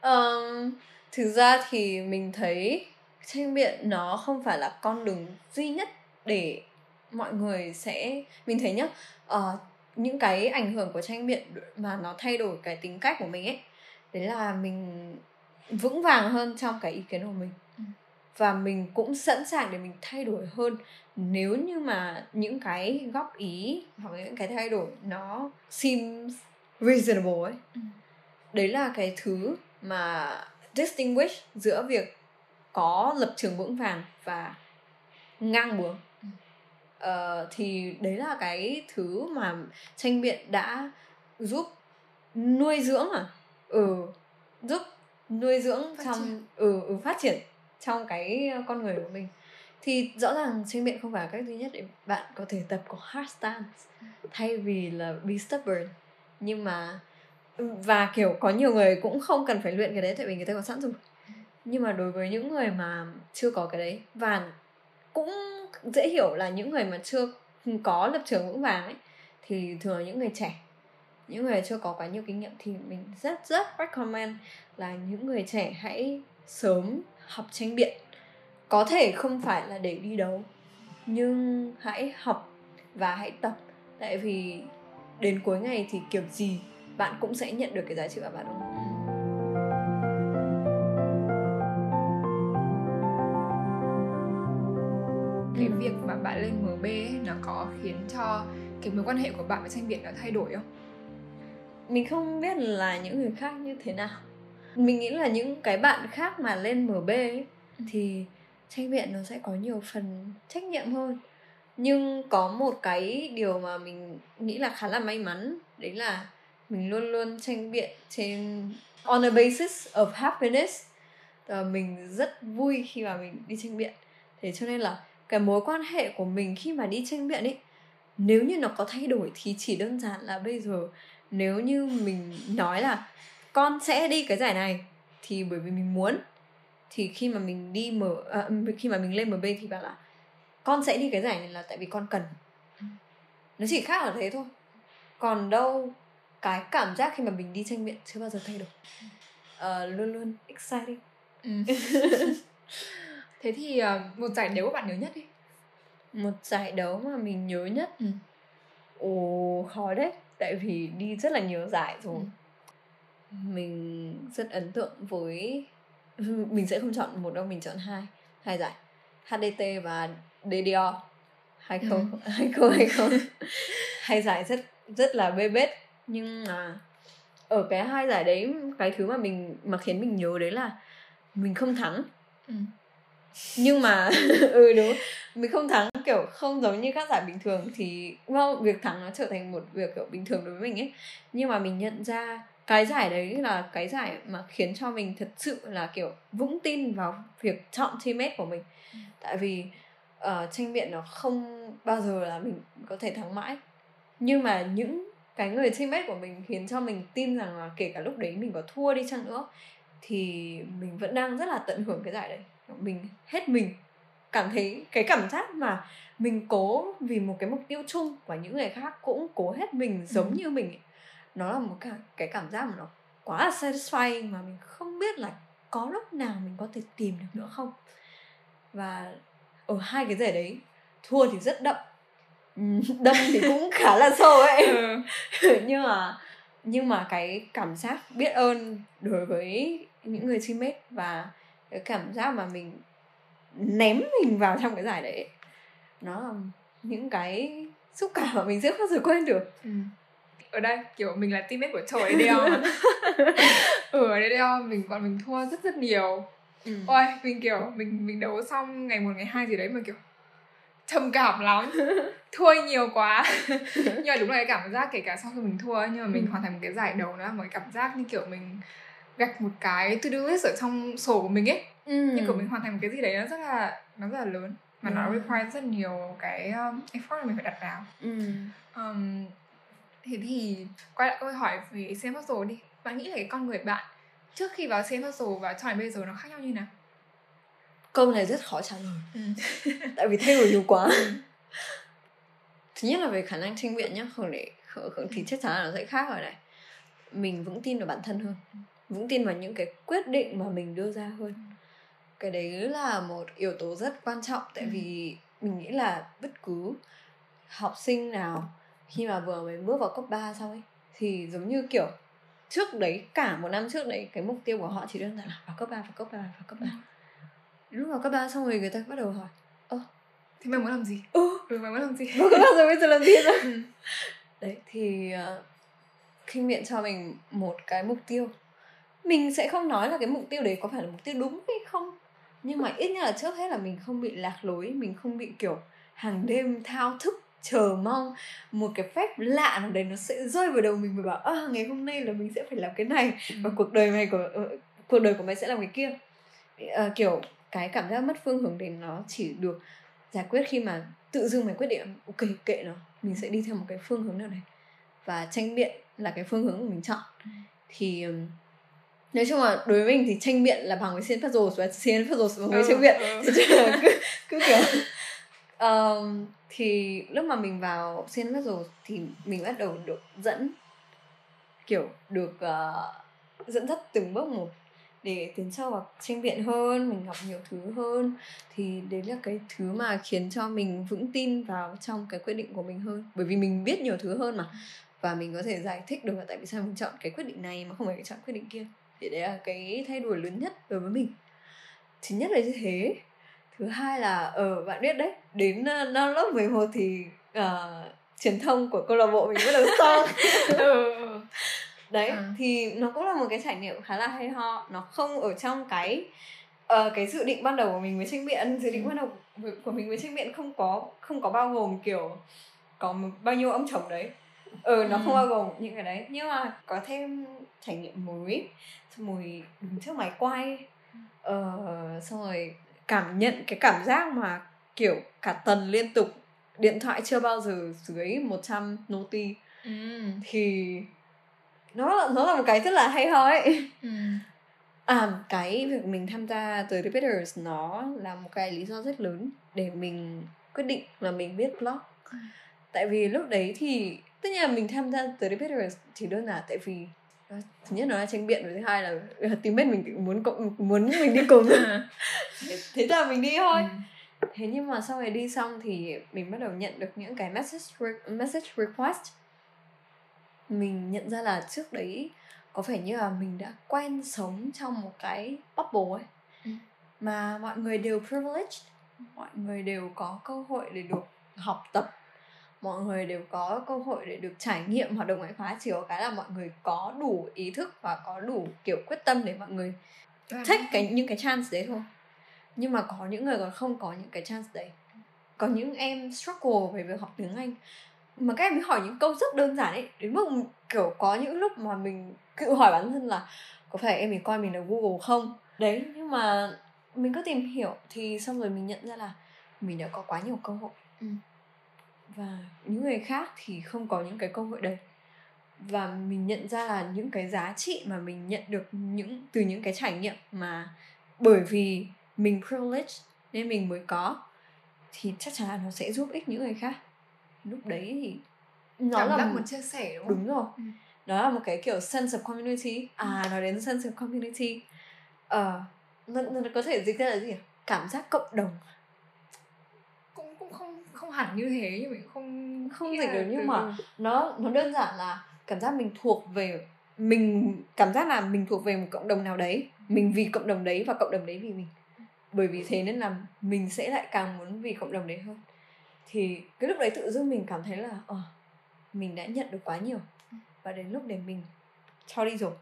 Ờm, thực ra thì mình thấy tranh biện nó không phải là con đường duy nhất để mọi người sẽ mình thấy nhá ờ, những cái ảnh hưởng của tranh biện mà nó thay đổi cái tính cách của mình ấy đấy là mình vững vàng hơn trong cái ý kiến của mình Ừ. và mình cũng sẵn sàng để mình thay đổi hơn nếu như mà những cái góp ý hoặc những cái thay đổi nó seems reasonable ấy Ừ. đấy là cái thứ mà distinguish giữa việc có lập trường vững vàng và ngang bướng. Ừ. ờ, thì đấy là cái thứ mà tranh biện đã giúp nuôi dưỡng à? Ừ giúp nuôi dưỡng Phát trong triển. ừ, ừ phát triển trong cái con người của mình. Thì rõ ràng tranh biện không phải là cách duy nhất để bạn có thể tập có hard stance thay vì là be stubborn. Nhưng mà ừ, và kiểu có nhiều người cũng không cần phải luyện cái đấy tại vì người ta có sẵn rồi nhưng mà đối với những người mà chưa có cái đấy, và cũng dễ hiểu là những người mà chưa có lập trường vững vàng ấy, thì thường là những người trẻ. Những người chưa có quá nhiều kinh nghiệm thì mình rất rất recommend là những người trẻ hãy sớm học tranh biện. Có thể không phải là để đi đấu, nhưng hãy học và hãy tập. Tại vì đến cuối ngày thì kiểu gì bạn cũng sẽ nhận được cái giá trị của bạn, đúng? Bạn lên MB ấy, nó có khiến cho cái mối quan hệ của bạn với tranh biện nó thay đổi không? mình không biết là những người khác như thế nào mình nghĩ là những cái bạn khác mà lên MB ấy, Ừ. thì tranh biện nó sẽ có nhiều phần trách nhiệm hơn nhưng có một cái điều mà mình nghĩ là khá là may mắn đấy là mình luôn luôn tranh biện trên on a basis of happiness và mình rất vui khi mà mình đi tranh biện thế cho nên là cái mối quan hệ của mình khi mà đi tranh biện ấy nếu như nó có thay đổi thì chỉ đơn giản là bây giờ nếu như mình nói là con sẽ đi cái giải này thì bởi vì mình muốn thì khi mà mình đi mở à, khi mà mình lên MB thì bảo là con sẽ đi cái giải này là tại vì con cần. Nó chỉ khác ở thế thôi. Còn đâu cái cảm giác khi mà mình đi tranh biện chưa bao giờ thay đổi. Ờ, luôn luôn exciting. Ừ. Thế thì ờ, một giải đấu bạn nhớ nhất đi. một giải đấu mà mình nhớ nhất? Ừ. ồ khó đấy. Tại vì đi rất là nhiều giải rồi. Ừ. mình rất ấn tượng với mình sẽ không chọn một đâu mình chọn hai hai giải. HDT và DDO 20 2020 hai giải rất rất là bê bết. Nhưng mà ở cái hai giải đấy cái thứ mà mình mà khiến mình nhớ đấy là mình không thắng. Ừ. nhưng mà ừ. đúng. Mình không thắng kiểu không giống như các giải bình thường thì well, việc thắng nó trở thành một việc kiểu bình thường đối với mình ấy. Nhưng mà mình nhận ra cái giải đấy là cái giải mà khiến cho mình thật sự là kiểu vững tin vào việc chọn teammate của mình. Ừ. tại vì uh, tranh biện nó không bao giờ là mình có thể thắng mãi. Nhưng mà những cái người teammate của mình khiến cho mình tin rằng là kể cả lúc đấy mình có thua đi chăng nữa thì mình vẫn đang rất là tận hưởng cái giải đấy mình hết mình cảm thấy cái cảm giác mà mình cố vì một cái mục tiêu chung và những người khác cũng cố hết mình giống ừ. như mình ấy. nó là một cái, cái cảm giác mà nó quá là satisfying mà mình không biết là có lúc nào mình có thể tìm được nữa không và ở hai cái giải đấy thua thì rất đậm đâm thì cũng khá là sâu ấy ừ. nhưng mà nhưng mà cái cảm giác biết ơn đối với những người teammate và cái cảm giác mà mình ném mình vào trong cái giải đấy nó là những cái xúc cảm mà mình sẽ không bao giờ quên được ừ. ở đây kiểu mình là teammate của EDL mà ừ, ở EDL mình bọn mình thua rất rất nhiều ừ. ôi mình kiểu mình mình đấu xong ngày một ngày hai gì đấy mà kiểu trầm cảm lắm thua nhiều quá nhưng mà đúng là cái cảm giác kể cả sau khi mình thua nhưng mà mình ừ. hoàn thành một cái giải đấu nữa một cái cảm giác như kiểu mình gạch một cái to do list ở trong sổ của mình ấy. Ừ. như kiểu mình hoàn thành một cái gì đấy nó rất là nó rất là lớn. Mà nó ừ. require rất nhiều cái um, effort mà mình phải đặt vào. Ừ. um, thế thì quay lại câu hỏi về CM Hustle đi. Bạn nghĩ là cái con người bạn trước khi vào CM Hustle và cho đến bây giờ nó khác nhau như nào? Câu này rất khó trả lời. Ừ. tại vì thay đổi nhiều quá. Ừ. thứ nhất là về khả năng tranh biện nhá không để không, thì chắc chắn là nó sẽ khác rồi này. Mình vững tin vào bản thân hơn vững tin vào những cái quyết định mà mình đưa ra hơn. Cái đấy là một yếu tố rất quan trọng tại ừ. vì mình nghĩ là bất cứ học sinh nào khi mà vừa mới bước vào cấp 3 xong ấy thì giống như kiểu trước đấy cả một năm trước đấy cái mục tiêu của họ chỉ đơn giản là vào cấp 3 vào cấp 3 vào cấp 3 lúc vào cấp 3 xong rồi người ta bắt đầu hỏi ơ thì mày muốn làm gì? Ừ, ừ mày muốn làm gì? Vào cấp 3 rồi bây giờ làm gì? Rồi ừ. đấy thì uh, kinh nghiệm cho mình một cái mục tiêu mình sẽ không nói là cái mục tiêu đấy có phải là mục tiêu đúng hay không. Nhưng mà ít nhất là trước hết là mình không bị lạc lối mình không bị kiểu hàng đêm thao thức chờ mong một cái phép lạ nào đấy nó sẽ rơi vào đầu mình và bảo à, ngày hôm nay là mình sẽ phải làm cái này và cuộc đời mày của uh, cuộc đời của mày sẽ làm cái kia. Uh, kiểu cái cảm giác mất phương hướng đấy nó chỉ được giải quyết khi mà tự dưng mày quyết định ok kệ nó mình sẽ đi theo một cái phương hướng nào đấy. Và tranh biện là cái phương hướng của mình chọn. Thì nói chung là đối với mình thì tranh biện là bằng với CN puzzles và CN puzzles bằng với tranh biện. ừ. thì cứ, cứ kiểu um, thì lúc mà mình vào CN puzzles thì mình bắt đầu được dẫn kiểu được uh, dẫn dắt từng bước một để tiến sâu vào tranh biện hơn mình học nhiều thứ hơn. Thì đấy là cái thứ mà khiến cho mình vững tin vào trong cái quyết định của mình hơn. Bởi vì mình biết nhiều thứ hơn mà. Và mình có thể giải thích được là tại vì sao mình chọn cái quyết định này mà không phải chọn quyết định kia thì đấy là cái thay đổi lớn nhất đối với mình thứ nhất là như thế thứ hai là ở ờ, bạn biết đấy đến uh, năm lớp 11 thì uh, truyền thông của câu lạc bộ mình bắt đầu xong ừ. đấy à. thì nó cũng là một cái trải nghiệm khá là hay ho nó không ở trong cái uh, cái dự định ban đầu của mình với tranh biện dự định ừ. ban đầu của mình với tranh biện không có không có bao gồm kiểu có bao nhiêu ông chồng đấy ừ nó ừ. không bao gồm những cái đấy nhưng mà có thêm trải nghiệm mới rồi đứng trước máy quay ờ, xong rồi cảm nhận cái cảm giác mà kiểu cả tuần liên tục điện thoại chưa bao giờ dưới 100 noti ừ. thì nó nó là một cái rất là hay ho ấy ừ. à cái việc mình tham gia tới Repeaters nó là một cái lý do rất lớn để mình quyết định là mình viết blog ừ. tại vì lúc đấy thì tất nhiên là mình tham gia tới Repeaters chỉ đơn giản tại vì thứ nhất nó là tranh biện và thứ hai là tìm biết mình muốn cộng muốn mình đi cùng. Thế là mình đi thôi. Ừ. thế nhưng mà sau này đi xong thì mình bắt đầu nhận được những cái message re- message request. Mình nhận ra là trước đấy có phải như là mình đã quen sống trong một cái bubble ấy. Ừ. mà mọi người đều privileged mọi người đều có cơ hội để được học tập mọi người đều có cơ hội để được trải nghiệm hoạt động ngoại khóa chỉ có cái là mọi người có đủ ý thức và có đủ kiểu quyết tâm để mọi người thích cái những cái chance đấy thôi. Nhưng mà có những người còn không có những cái chance đấy. Có những em struggle về việc học tiếng anh. Mà các em hỏi những câu rất đơn giản ấy. Đến mức kiểu có những lúc mà mình tự hỏi bản thân là có phải em mình coi mình là google không? Đấy nhưng mà mình cứ tìm hiểu thì xong rồi mình nhận ra là mình đã có quá nhiều cơ hội. Ừ. và những người khác thì không có những cái cơ hội đấy và mình nhận ra là những cái giá trị mà mình nhận được những từ những cái trải nghiệm mà bởi vì mình privilege nên mình mới có thì chắc chắn là nó sẽ giúp ích những người khác lúc đấy thì nó Cảm là một chia sẻ đúng không? đúng rồi ừ. đó là một cái kiểu sense of community à ừ. nói đến sense of community ờ uh, nó, nó có thể dịch ra là gì cảm giác cộng đồng cũng cũng không không hẳn như thế nhưng mình không không dịch được nhưng mà nó nó đơn giản là cảm giác mình thuộc về mình cảm giác là mình thuộc về một cộng đồng nào đấy mình vì cộng đồng đấy và cộng đồng đấy vì mình. Bởi vì thế nên là mình sẽ lại càng muốn vì cộng đồng đấy hơn. Thì cái lúc đấy tự dưng mình cảm thấy là ờ mình đã nhận được quá nhiều. Và đến lúc để mình cho đi rồi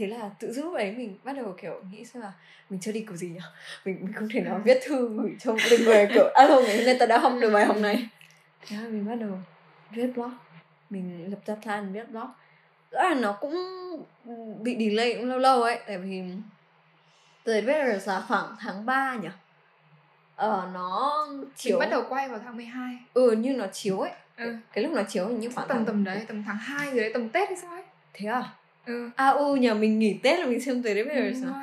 thế là tự dưng lúc đấy mình bắt đầu kiểu nghĩ xem là mình chưa đi kiểu gì nhỉ? Mình, mình không thể nào viết thư gửi cho một người kiểu alo ngày hôm nay ta đã học được bài học này. Thế là mình bắt đầu viết blog. Mình lập ra plan viết blog. Rõ là nó cũng bị delay cũng lâu lâu ấy tại vì từ bây giờ là khoảng tháng 3 nhỉ? Ờ nó chiếu mình bắt đầu quay vào tháng 12 ừ như nó chiếu ấy. Ừ. cái lúc nó chiếu hình như khoảng tầm tháng... tầm đấy tầm tháng 2 rồi đấy tầm tết hay sao ấy. Thế à ừ. À ừ nhờ mình nghỉ tết là mình xem tới đấy bây giờ sao?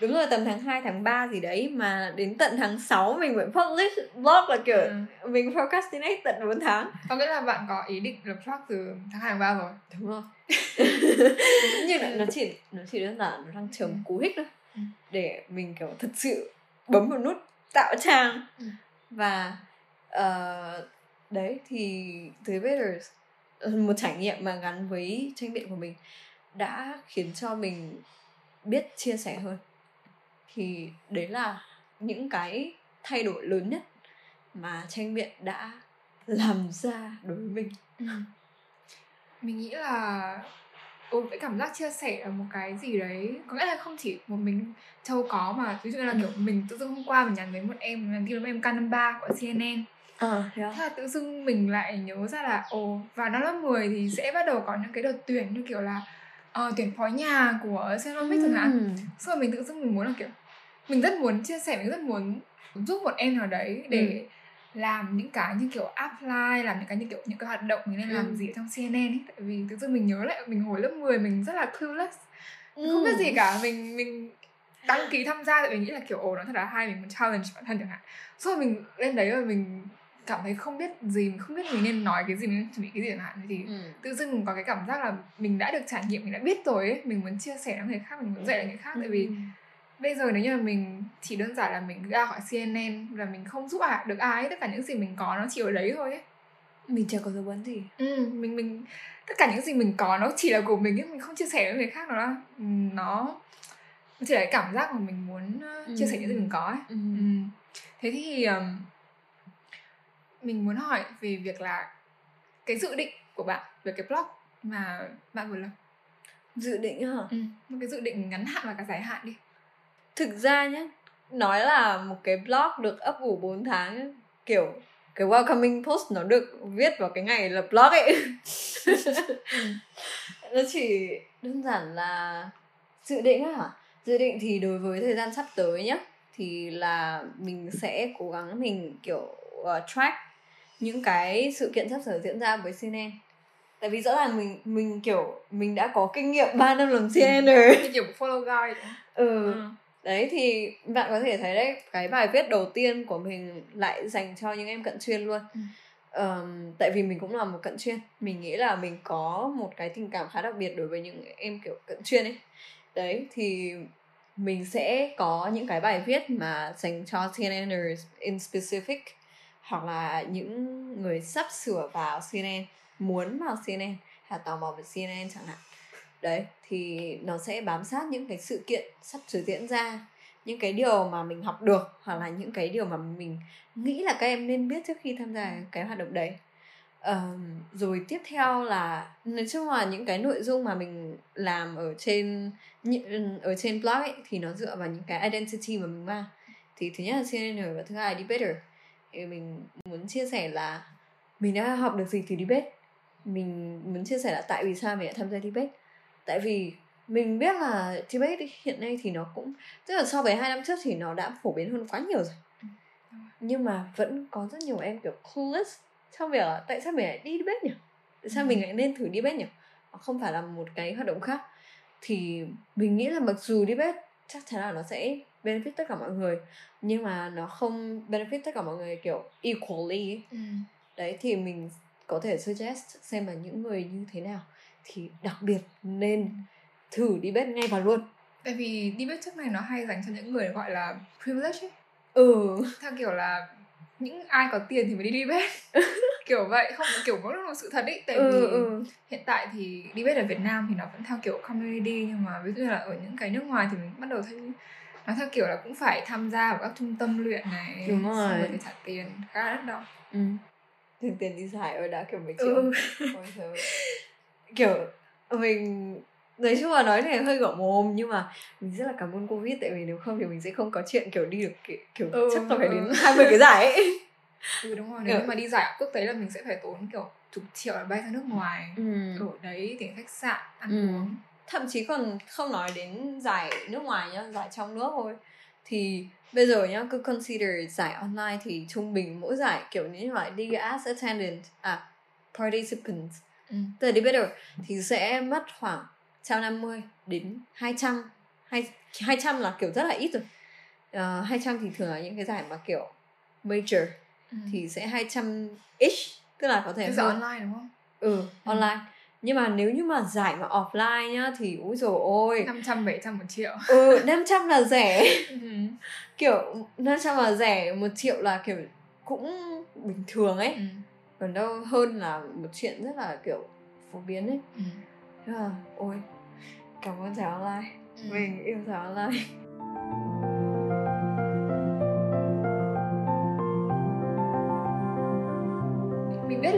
đúng rồi. Tầm tháng 2, tháng 3 gì đấy mà đến tận tháng 6 mình vẫn publish blog là kiểu ừ. mình procrastinate tận 4 tháng. Có nghĩa là bạn có ý định lập blog từ tháng 2, tháng 3 rồi. Đúng rồi. Nhưng nó chỉ nó chỉ đơn giản nó đang chờ một cú hích thôi. Ừ. để mình kiểu thật sự bấm một nút tạo trang. Ừ. và uh, đấy thì The Invaders một trải nghiệm mà gắn với tranh biện của mình đã khiến cho mình biết chia sẻ hơn. Thì đấy là những cái thay đổi lớn nhất mà tranh biện đã làm ra đối với mình. Ừ. mình nghĩ là ừ, cái cảm giác chia sẻ là một cái gì đấy có nghĩa là không chỉ một mình châu có mà ví dụ như là kiểu mình tự dưng hôm qua mình nhắn với một em nhắn tin với em k năm ba của cnn Ờ, thế là tự dưng mình lại nhớ ra là ồ vào năm lớp 10 thì sẽ bắt đầu có những cái đợt tuyển như kiểu là uh, tuyển phó nhà của Cenomic ừ. chẳng hạn. Xong rồi mình tự dưng mình muốn là kiểu mình rất muốn chia sẻ mình rất muốn giúp một em nào đấy để ừ. làm những cái như kiểu apply làm những cái như kiểu những cái hoạt động mình nên ừ. làm gì ở trong CNN ấy tại vì thực sự mình nhớ lại mình hồi lớp 10 mình rất là clueless ừ. không biết gì cả mình mình đăng ký tham gia tại vì nghĩ là kiểu ồ nó thật là hay mình muốn challenge bản thân chẳng hạn rồi mình lên đấy rồi mình cảm thấy không biết gì không biết mình nên nói cái gì mình chuẩn bị cái gì chẳng hạn thì ừ. tự dưng mình có cái cảm giác là mình đã được trải nghiệm mình đã biết rồi ấy mình muốn chia sẻ với người khác mình muốn dạy lại người khác ừ. tại vì ừ bây giờ nếu như mà mình chỉ đơn giản là mình ra khỏi CNN là mình không giúp à, được ai tất cả những gì mình có nó chỉ ở đấy thôi ấy mình chẳng có dấu vấn gì ừ mình mình tất cả những gì mình có nó chỉ là của mình ấy mình không chia sẻ với người khác nó nó chỉ là cái cảm giác mà mình muốn ừ. chia sẻ những gì mình có ấy ừ. Ừ. thế thì um, mình muốn hỏi về việc là cái dự định của bạn về cái blog mà bạn vừa lập. Dự định hả? Ừ, một cái dự định ngắn hạn và cả dài hạn đi. Thực ra nhé nói là một cái blog được ấp ủ 4 tháng kiểu cái welcoming post nó được viết vào cái ngày lập blog ấy. Nó chỉ đơn giản là dự định hả? Dự định thì đối với thời gian sắp tới nhá thì là mình sẽ cố gắng mình kiểu uh, track những cái sự kiện sắp sửa diễn ra với CNN tại vì rõ ràng mình mình kiểu mình đã có kinh nghiệm 3 năm làm CNN rồi. Kiểu follow guide ừ. ừ. Đấy thì bạn có thể thấy đấy cái bài viết đầu tiên của mình lại dành cho những em cận chuyên luôn. Ừ. um, tại vì mình cũng là một cận chuyên. Mình nghĩ là mình có một cái tình cảm khá đặc biệt đối với những em kiểu cận chuyên ấy. Đấy thì mình sẽ có những cái bài viết mà dành cho CNNers in specific hoặc là những người sắp sửa vào CNN muốn vào CNN hay tò mò về CNN chẳng hạn. Đấy thì nó sẽ bám sát những cái sự kiện sắp sửa diễn ra những cái điều mà mình học được hoặc là những cái điều mà mình nghĩ là các em nên biết trước khi tham gia cái hoạt động đấy. Um, rồi tiếp theo là nói chung là những cái nội dung mà mình làm ở trên ở trên blog ấy, thì nó dựa vào những cái identity mà mình mang. Thì thứ nhất là CNN và thứ hai là debater mình muốn chia sẻ là mình đã học được gì từ debate mình muốn chia sẻ là tại vì sao mình lại tham gia debate tại vì mình biết là debate hiện nay thì nó cũng tức là so với hai năm trước thì nó đã phổ biến hơn quá nhiều rồi. Ừ, nhưng mà vẫn có rất nhiều em kiểu clueless trong việc là tại sao mình lại đi debate nhỉ? Tại sao ừ. mình lại nên thử debate nhỉ? Không phải là một cái hoạt động khác. Thì mình nghĩ là mặc dù debate chắc chắn là nó sẽ benefit tất cả mọi người nhưng mà nó không benefit tất cả mọi người kiểu equally ừ. đấy thì mình có thể suggest xem là những người như thế nào thì đặc biệt nên thử đi bếp ngay vào luôn. Tại vì đi bếp trước này nó hay dành cho những người gọi là privilege ấy. Ừ. Theo kiểu là những ai có tiền thì mới đi đi bếp kiểu vậy không kiểu nó là sự thật ý tại ừ, vì ừ. hiện tại thì đi bếp ở Việt Nam thì nó vẫn theo kiểu community nhưng mà ví dụ như là ở những cái nước ngoài thì mình bắt đầu thấy nó theo kiểu là cũng phải tham gia vào các trung tâm luyện này đúng rồi xong rồi phải trả tiền khá là đắt đỏ ừ. tiền tiền đi giải ơi đã kiểu mấy triệu ừ. Ôi kiểu mình nói chung là nói này hơi gõ mồm nhưng mà mình rất là cảm ơn covid tại vì nếu không thì mình sẽ không có chuyện kiểu đi được kiểu, kiểu ừ, chắc là phải đến 20 cái giải ấy ừ đúng rồi nếu ừ. mà đi giải quốc tế là mình sẽ phải tốn kiểu chục triệu là bay ra nước ngoài ừ. ở đấy tiền khách sạn ăn ừ. uống thậm chí còn không nói đến giải nước ngoài nhá giải trong nước thôi thì bây giờ nhá cứ consider giải online thì trung bình mỗi giải kiểu như là đi as attendant à participants ừ. tức là debater thì sẽ mất khoảng 150 đến 200 hai 200 là kiểu rất là ít rồi uh, 200 thì thường là những cái giải mà kiểu major ừ. thì sẽ 200 ish tức là có thể hơn. online đúng không ừ, ừ online nhưng mà nếu như mà giải mà offline nhá thì úi rồi ôi 500 700 một triệu ừ 500 là rẻ ừ. kiểu 500 là rẻ một triệu là kiểu cũng bình thường ấy ừ. còn đâu hơn là một chuyện rất là kiểu phổ biến ấy ừ. Thế là, ôi cảm ơn giải online ừ. mình yêu giải online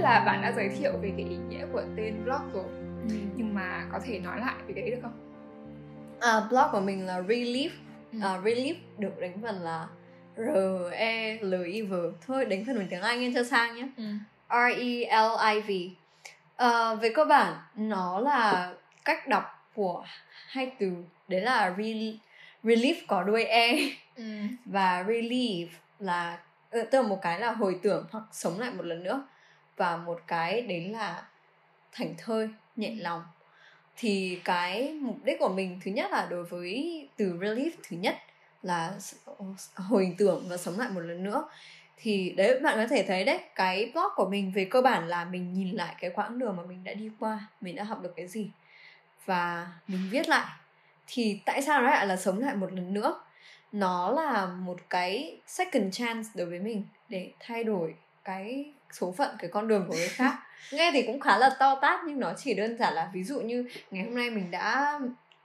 là bạn đã giới thiệu về cái ý nghĩa của tên blog rồi ừ. nhưng mà có thể nói lại về cái đấy được không à, blog của mình là relief ừ. à, relief được đánh phần là r e l i v thôi đánh phần bằng tiếng anh cho sang nhé ừ. r e l i v à, về cơ bản nó là cách đọc của hai từ đấy là re, relief có đuôi e ừ. và relieve là ờ, tức là một cái là hồi tưởng hoặc sống lại một lần nữa và một cái đấy là thảnh thơi, nhẹ lòng. Thì cái mục đích của mình thứ nhất là đối với từ relief thứ nhất là hồi tưởng và sống lại một lần nữa. Thì đấy, bạn có thể thấy đấy, cái blog của mình về cơ bản là mình nhìn lại cái quãng đường mà mình đã đi qua, mình đã học được cái gì và mình viết lại. Thì tại sao nó lại là sống lại một lần nữa? Nó là một cái second chance đối với mình để thay đổi cái số phận cái con đường của người khác. Nghe thì cũng khá là to tát nhưng nó chỉ đơn giản là ví dụ như ngày hôm nay mình đã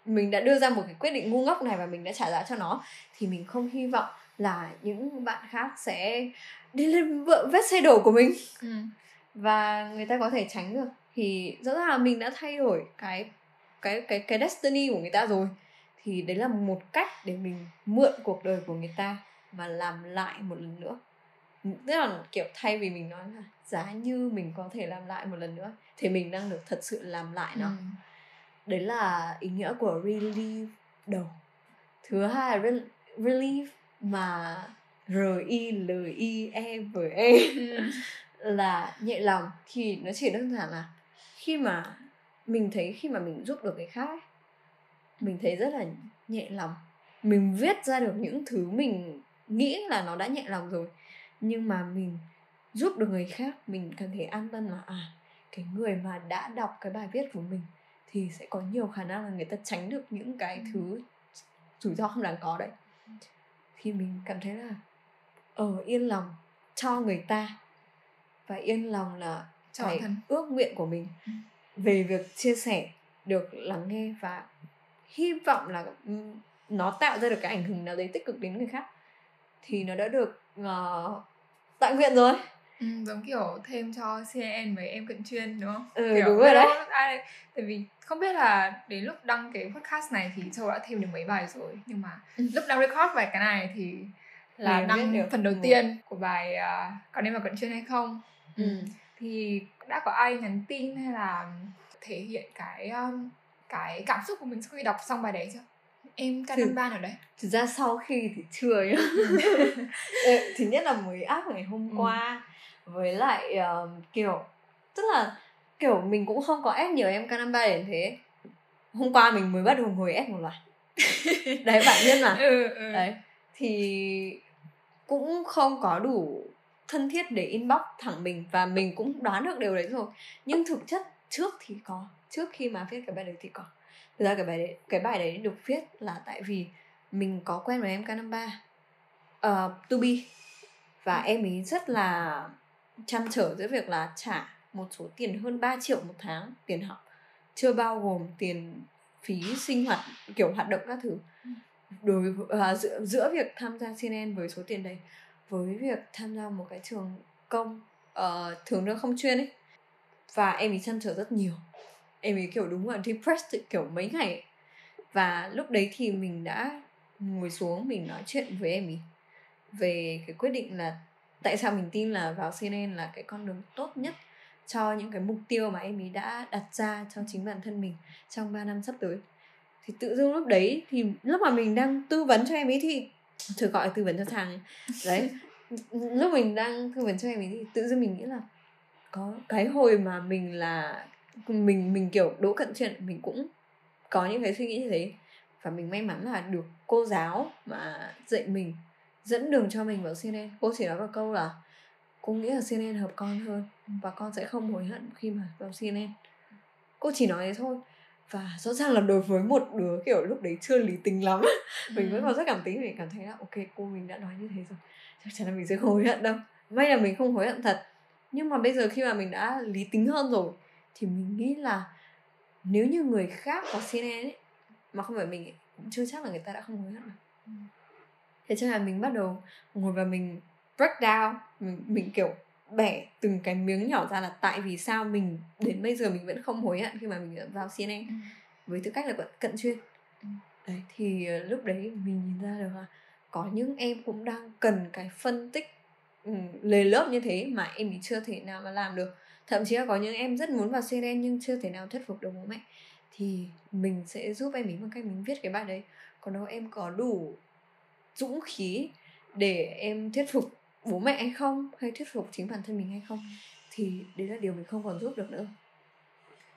mình đã đưa ra một cái quyết định ngu ngốc này và mình đã trả giá cho nó thì mình không hy vọng là những bạn khác sẽ đi lên vết xe đổ của mình. Ừ. và người ta có thể tránh được. Thì rõ ràng là mình đã thay đổi cái cái cái cái destiny của người ta rồi. Thì đấy là một cách để mình mượn cuộc đời của người ta và làm lại một lần nữa tức là kiểu thay vì mình nói là giá như mình có thể làm lại một lần nữa thì mình đang được thật sự làm lại nó ừ. đấy là ý nghĩa của relieve đầu thứ hai là relieve mà r i l i e v e ừ. là nhẹ lòng thì nó chỉ đơn giản là khi mà mình thấy khi mà mình giúp được người khác mình thấy rất là nhẹ lòng mình viết ra được những thứ mình nghĩ là nó đã nhẹ lòng rồi nhưng mà mình giúp được người khác mình cần thể an tâm là à cái người mà đã đọc cái bài viết của mình thì sẽ có nhiều khả năng là người ta tránh được những cái ừ. thứ rủi ro không đáng có đấy thì mình cảm thấy là ở ờ, yên lòng cho người ta và yên lòng là cho cái thân. ước nguyện của mình ừ. về việc chia sẻ được lắng nghe và hy vọng là nó tạo ra được cái ảnh hưởng nào đấy tích cực đến người khác thì nó đã được uh, tại nguyện rồi Ừ, giống kiểu thêm cho CNN mấy em cận chuyên đúng không? Ừ kiểu, đúng rồi đấy. Ai, tại vì không biết là đến lúc đăng cái podcast này thì Châu đã thêm được mấy bài rồi nhưng mà ừ. lúc đăng record bài cái này thì là đăng phần đầu ừ. tiên của bài uh, có nên vào cận chuyên hay không? Ừ. Thì đã có ai nhắn tin hay là thể hiện cái um, cái cảm xúc của mình sau khi đọc xong bài đấy chưa? Em ca năm ban ở đây thực ra sau khi thì chưa nhá. Thứ nhất là mới áp ngày hôm ừ. qua với lại uh, kiểu tức là kiểu mình cũng không có ép nhiều em k năm ba để thế. Hôm qua mình mới bắt đầu ngồi ép một loạt. Đấy bạn nhân mà. Ừ, ừ. đấy thì cũng không có đủ thân thiết để inbox thẳng mình và mình cũng đoán được điều đấy rồi. Nhưng thực chất trước thì có trước khi mà viết cái bài đấy thì có thực ra cái bài đấy cái bài đấy được viết là tại vì mình có quen với em k năm ba. Uh, to be. Và ừ. em ấy rất là chăn trở giữa việc là trả một số tiền hơn 3 triệu một tháng tiền học. Chưa bao gồm tiền phí sinh hoạt kiểu hoạt động các thứ. Ừ. đối uh, giữa giữa việc tham gia CNN với số tiền đấy với việc tham gia một cái trường công uh, thường nó không chuyên ấy. Và em ấy chăn trở rất nhiều em ấy kiểu đúng là depressed kiểu mấy ngày và lúc đấy thì mình đã ngồi xuống, mình nói chuyện với em ấy về cái quyết định là tại sao mình tin là vào CNN là cái con đường tốt nhất cho những cái mục tiêu mà em ấy đã đặt ra cho chính bản thân mình trong 3 năm sắp tới. Thì tự dưng lúc đấy thì lúc mà mình đang tư vấn cho em ấy thì thử gọi tư vấn cho thằng đấy. Lúc mình đang tư vấn cho em ấy thì tự dưng mình nghĩ là có cái hồi mà mình là mình mình kiểu đỗ cận chuyện mình cũng có những cái suy nghĩ như thế. Và mình may mắn là được cô giáo mà dạy mình dẫn đường cho mình vào CNN cô chỉ nói một câu là cô nghĩ là CNN hợp con hơn và con sẽ không hối hận khi mà vào CNN cô chỉ nói thế thôi. Và rõ ràng là đối với một đứa kiểu lúc đấy chưa lý tính lắm mình vẫn còn rất cảm tính mình cảm thấy là ok cô mình đã nói như thế rồi chắc chắn là mình sẽ không hối hận đâu. May là mình không hối hận thật nhưng mà bây giờ khi mà mình đã lý tính hơn rồi thì mình nghĩ là nếu như người khác có CNN ấy mà không phải mình ấy, cũng chưa chắc là người ta đã không hối hận đâu. Thế cho nên mình bắt đầu ngồi và mình break down mình mình kiểu bẻ từng cái miếng nhỏ ra là tại vì sao mình đến bây giờ mình vẫn không hối hận khi mà mình vào CNN ừ. với tư cách là cận chuyên. Ừ. đấy thì ờ, lúc đấy mình nhìn ra được là có những em cũng đang cần cái phân tích ừ, lề lớp như thế mà em thì chưa thể nào mà làm được thậm chí là có những em rất muốn vào CNN nhưng chưa thể nào thuyết phục được bố mẹ. Thì mình sẽ giúp em ấy bằng cách mình viết cái bài đấy. Còn đâu em có đủ dũng khí để em thuyết phục bố mẹ hay không? Hay thuyết phục chính bản thân mình hay không? Thì đấy là điều mình không còn giúp được nữa.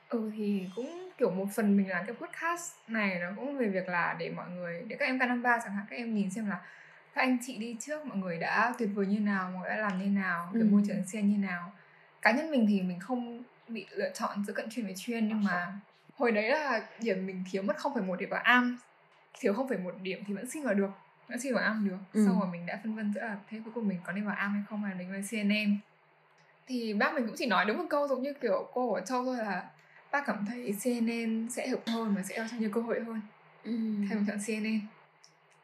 Ừ thì cũng kiểu một phần mình làm cái podcast này nó cũng về việc là để mọi người để các em k ba chẳng hạn các em nhìn xem là các anh chị đi trước mọi người đã tuyệt vời như nào mọi người đã làm như nào cái ừ. môi trường xe như nào cá nhân mình thì mình không bị lựa chọn giữa cận chuyên với chuyên nhưng mà hồi đấy là điểm mình thiếu mất không phải một điểm vào am thiếu không phải một điểm thì vẫn xin vào được vẫn xin vào am được ừ. sau rồi mình đã phân vân giữa là thế cuối cùng mình có nên vào am hay không hay đến với cnn thì bác mình cũng chỉ nói đúng một câu giống như kiểu cô của châu thôi là bác cảm thấy cnn sẽ hợp hơn và sẽ cho nhiều cơ hội hơn ừ. thay mình chọn cnn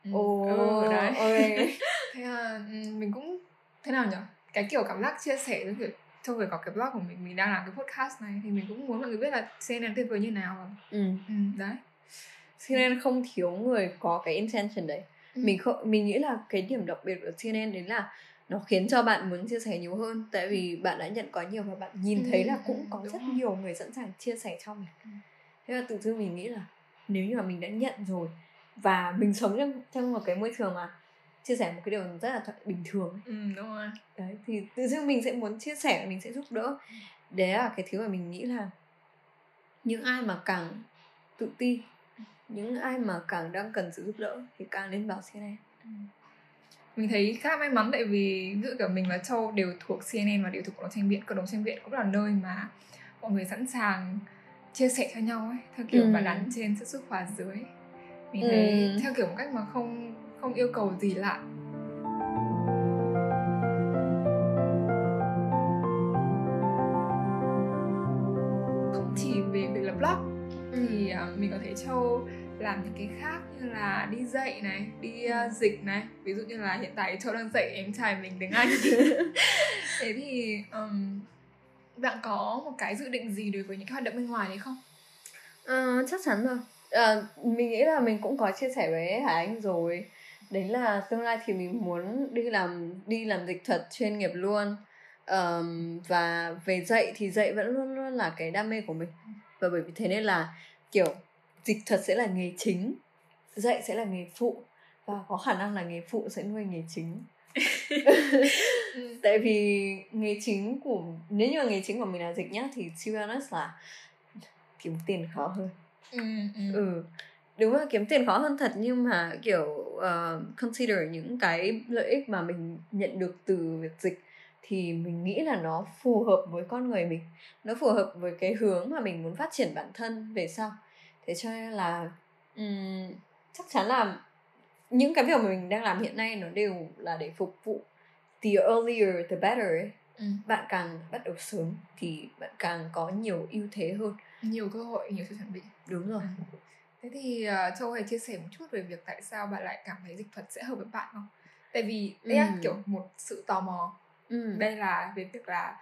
ừ. Ồ, ừ, đấy okay. thế là ừ, mình cũng thế nào nhỉ cái kiểu cảm giác chia sẻ với kiểu trong việc có cái blog của mình mình đang làm cái podcast này thì mình cũng muốn mọi người biết là CNN tuyệt vời như nào ừ. ừ đấy CNN không thiếu người có cái intention đấy ừ. mình không mình nghĩ là cái điểm đặc biệt của CNN đấy là nó khiến cho bạn muốn chia sẻ nhiều hơn tại vì bạn đã nhận có nhiều và bạn nhìn thấy là cũng có Đúng rất rồi. nhiều người sẵn sàng chia sẻ cho mình ừ. thế là tự dưng mình nghĩ là nếu như mà mình đã nhận rồi và mình sống trong trong một cái môi trường mà chia sẻ một cái điều rất là bình thường ừ, đúng rồi đấy thì tự dưng mình sẽ muốn chia sẻ mình sẽ giúp đỡ đấy là cái thứ mà mình nghĩ là những ai mà càng tự ti những ai mà càng đang cần sự giúp đỡ thì càng nên vào CNN ừ. mình thấy khá may mắn tại vì dụ kiểu mình và Châu đều thuộc CNN và đều thuộc cộng đồng tranh biện cộng đồng tranh biện cũng là nơi mà mọi người sẵn sàng chia sẻ cho nhau ấy theo kiểu ừ. bạn đắn trên sức sức hòa dưới mình thấy ừ. theo kiểu một cách mà không không yêu cầu gì lạ. Không chỉ về việc lập blog thì uh, mình có thấy châu làm những cái khác như là đi dạy này đi uh, dịch này. Ví dụ như là hiện tại châu đang dạy em trai mình tiếng anh. Thế thì um, bạn có một cái dự định gì đối với những cái hoạt động bên ngoài đấy không? Uh, chắc chắn rồi. Uh, mình nghĩ là mình cũng có chia sẻ với hải anh rồi đấy là tương lai thì mình muốn đi làm đi làm dịch thuật chuyên nghiệp luôn. Um, và về dạy thì dạy vẫn luôn luôn là cái đam mê của mình. Và bởi vì thế nên là kiểu dịch thuật sẽ là nghề chính dạy sẽ là nghề phụ và có khả năng là nghề phụ sẽ nuôi nghề chính. Tại vì nghề chính của nếu như là nghề chính của mình là dịch nhá thì to honest là kiếm tiền khó hơn. Ừ, ừ. ừ đúng là kiếm tiền khó hơn thật nhưng mà kiểu uh, consider những cái lợi ích mà mình nhận được từ việc dịch thì mình nghĩ là nó phù hợp với con người mình nó phù hợp với cái hướng mà mình muốn phát triển bản thân về sau thế cho nên là um, chắc chắn là những cái việc mà mình đang làm hiện nay nó đều là để phục vụ the earlier the better ấy. Ừ. bạn càng bắt đầu sớm thì bạn càng có nhiều ưu thế hơn nhiều cơ hội nhiều sự chuẩn bị đúng rồi ừ. Thế thì uh, châu hãy chia sẻ một chút về việc tại sao bạn lại cảm thấy dịch thuật sẽ hợp với bạn không tại vì đây ừ. là kiểu một sự tò mò ừ. đây là về việc là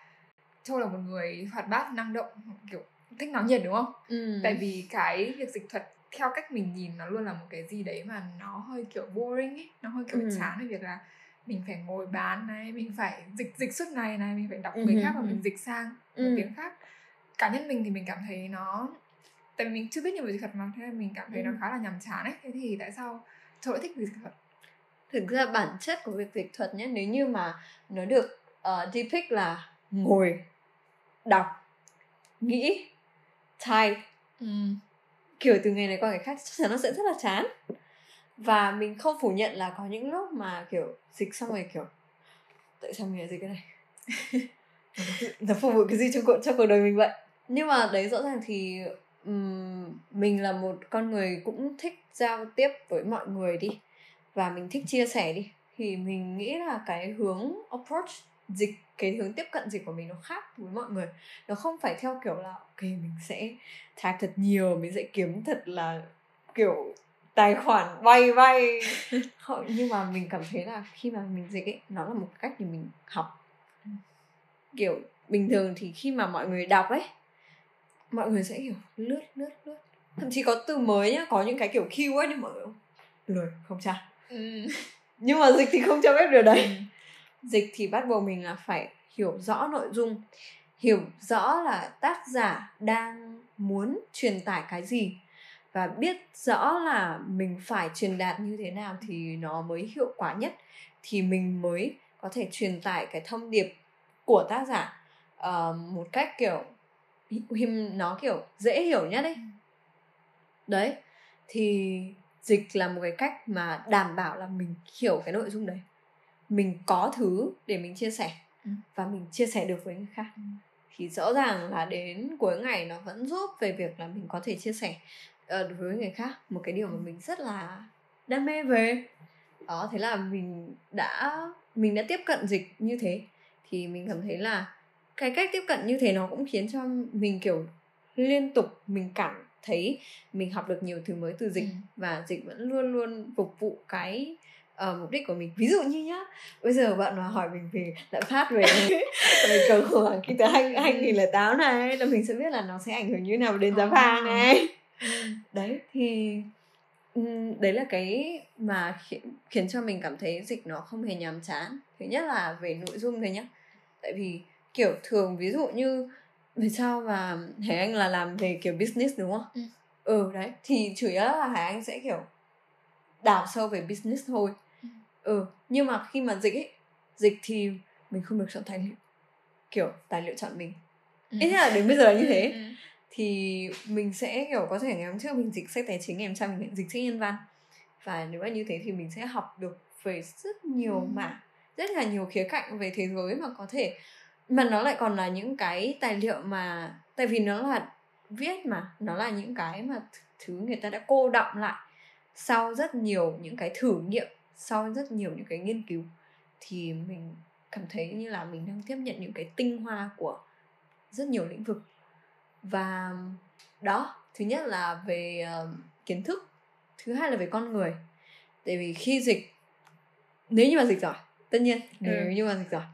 châu là một người hoạt bát năng động kiểu thích nói nhiệt đúng không ừ. tại vì cái việc dịch thuật theo cách mình nhìn nó luôn là một cái gì đấy mà nó hơi kiểu boring ấy nó hơi kiểu ừ. chán về việc là mình phải ngồi bán này mình phải dịch dịch suốt ngày này mình phải đọc người ừ. khác và mình dịch sang ừ. một tiếng khác cá nhân mình thì mình cảm thấy nó tại vì mình chưa biết nhiều về dịch thuật mà thế nên mình cảm thấy ừ. nó khá là nhàm chán ấy. Thế thì tại sao lại thích dịch thuật? Thực ra bản chất của việc dịch thuật nhé nếu như mà nó được uh, depict là ngồi đọc nghĩ type ừ. kiểu từ ngày này qua ngày khác chắc chắn nó sẽ rất là chán. Và mình không phủ nhận là có những lúc mà kiểu dịch xong rồi kiểu tại sao mình lại dịch cái này? Nó phục vụ cái gì trong cuộc trong cuộc đời mình vậy? Nhưng mà đấy rõ ràng thì um, mình là một con người cũng thích giao tiếp với mọi người đi. Và mình thích chia sẻ đi. Thì mình nghĩ là cái hướng approach dịch cái hướng tiếp cận dịch của mình nó khác với mọi người. Nó không phải theo kiểu là ok mình sẽ tag thật nhiều mình sẽ kiếm thật là kiểu tài khoản bay bay nhưng mà mình cảm thấy là khi mà mình dịch ấy nó là một cách để mình học. Kiểu bình thường thì khi mà mọi người đọc ấy mọi người sẽ kiểu lướt lướt lướt thậm chí có từ mới nhá có những cái kiểu keyword nhưng mọi người lười không tra ừ. nhưng mà dịch thì không cho phép điều đấy ừ. dịch thì bắt buộc mình là phải hiểu rõ nội dung hiểu rõ là tác giả đang muốn truyền tải cái gì và biết rõ là mình phải truyền đạt như thế nào thì nó mới hiệu quả nhất thì mình mới có thể truyền tải cái thông điệp của tác giả uh, một cách kiểu nó kiểu dễ hiểu nhất đấy ừ. đấy thì dịch là một cái cách mà đảm bảo là mình hiểu cái nội dung đấy mình có thứ để mình chia sẻ ừ. và mình chia sẻ được với người khác ừ. thì rõ ràng là đến cuối ngày nó vẫn giúp về việc là mình có thể chia sẻ uh, với người khác một cái điều mà mình rất là đam mê về đó thế là mình đã mình đã tiếp cận dịch như thế thì mình cảm thấy là cái cách tiếp cận như thế nó cũng khiến cho mình kiểu liên tục mình cảm thấy mình học được nhiều thứ mới từ dịch ừ. và dịch vẫn luôn luôn phục vụ cái uh, mục đích của mình. Ví dụ như nhá bây giờ bạn mà hỏi mình về lạm phát về về cầu khủng kinh tế hai hai nghìn lẻ tám này là mình sẽ biết là nó sẽ ảnh hưởng như thế nào đến giá vàng này. Ừ. đấy thì đấy là cái mà khiến, khiến cho mình cảm thấy dịch nó không hề nhàm chán. Thứ nhất là về nội dung thôi nhá. Tại vì kiểu thường ví dụ như vì sao mà hải anh là làm về kiểu business đúng không ừ, ừ đấy thì chủ yếu là hải anh sẽ kiểu đào sâu về business thôi ừ. ừ nhưng mà khi mà dịch ấy dịch thì mình không được chọn tài liệu kiểu tài liệu chọn mình ừ. ít nhất là đến bây giờ là như thế ừ. thì mình sẽ kiểu có thể ngày hôm trước mình dịch sách tài chính ngày hôm sau mình dịch sách nhân văn và nếu mà như thế thì mình sẽ học được về rất nhiều ừ. mảng rất là nhiều khía cạnh về thế giới mà có thể mà nó lại còn là những cái tài liệu mà tại vì nó là viết mà nó là những cái mà thứ người ta đã cô đọng lại sau rất nhiều những cái thử nghiệm sau rất nhiều những cái nghiên cứu. Thì mình cảm thấy như là mình đang tiếp nhận những cái tinh hoa của rất nhiều lĩnh vực. Và đó thứ nhất là về uh, kiến thức thứ hai là về con người. Tại vì khi dịch nếu như mà dịch giỏi tất nhiên nếu ừ. như mà dịch giỏi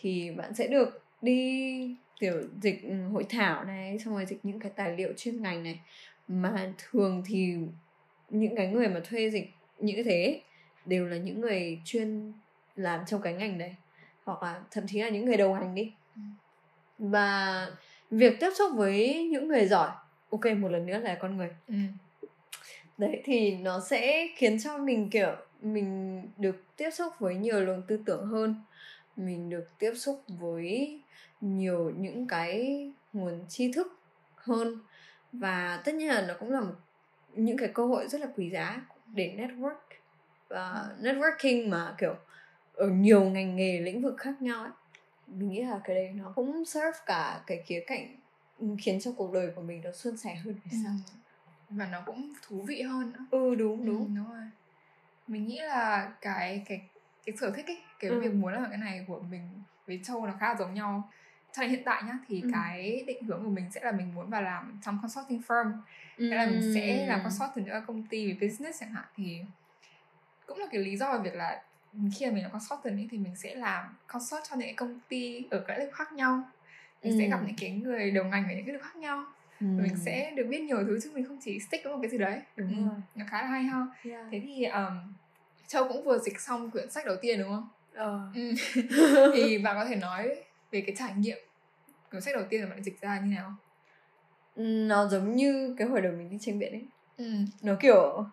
thì bạn sẽ được đi kiểu dịch hội thảo này xong rồi dịch những cái tài liệu chuyên ngành này mà thường thì những cái người mà thuê dịch những cái thế đều là những người chuyên làm trong cái ngành đấy hoặc là thậm chí là những người đầu ngành đi ừ. và việc tiếp xúc với những người giỏi ok một lần nữa là con người ừ. đấy thì nó sẽ khiến cho mình kiểu mình được tiếp xúc với nhiều luồng tư tưởng hơn mình được tiếp xúc với nhiều những cái nguồn tri thức hơn và tất nhiên là nó cũng là một, những cái cơ hội rất là quý giá để network và ừ. networking mà kiểu ở nhiều ngành nghề lĩnh vực khác nhau ấy mình nghĩ là cái đấy nó cũng serve cả cái khía cạnh khiến cho cuộc đời của mình nó suôn sẻ hơn về sau ừ. và nó cũng thú vị hơn nữa. ừ đúng đúng ừ, đúng rồi mình nghĩ là cái cái cái sở thích ấy cái ừ. việc muốn làm cái này của mình với châu nó khá là giống nhau cho đến hiện tại nhá thì ừ. cái định hướng của mình sẽ là mình muốn vào làm trong consulting firm ừ. là mình sẽ làm consult từ những công ty về business chẳng hạn thì cũng là cái lý do về việc là khi mà mình làm consultant ấy, thì mình sẽ làm consult cho những công ty ở các lĩnh vực khác nhau mình ừ. sẽ gặp những cái người đầu ngành ở những cái lĩnh vực khác nhau ừ. mình sẽ được biết nhiều thứ chứ mình không chỉ stick với một cái gì đấy đúng ừ. rồi nó khá là hay ha yeah. thế thì um, châu cũng vừa dịch xong quyển sách đầu tiên đúng không ờ. ừ. thì bạn có thể nói về cái trải nghiệm cuốn sách đầu tiên là bạn dịch ra như nào nó giống như cái hồi đầu mình đi tranh biện ấy ừ. nó kiểu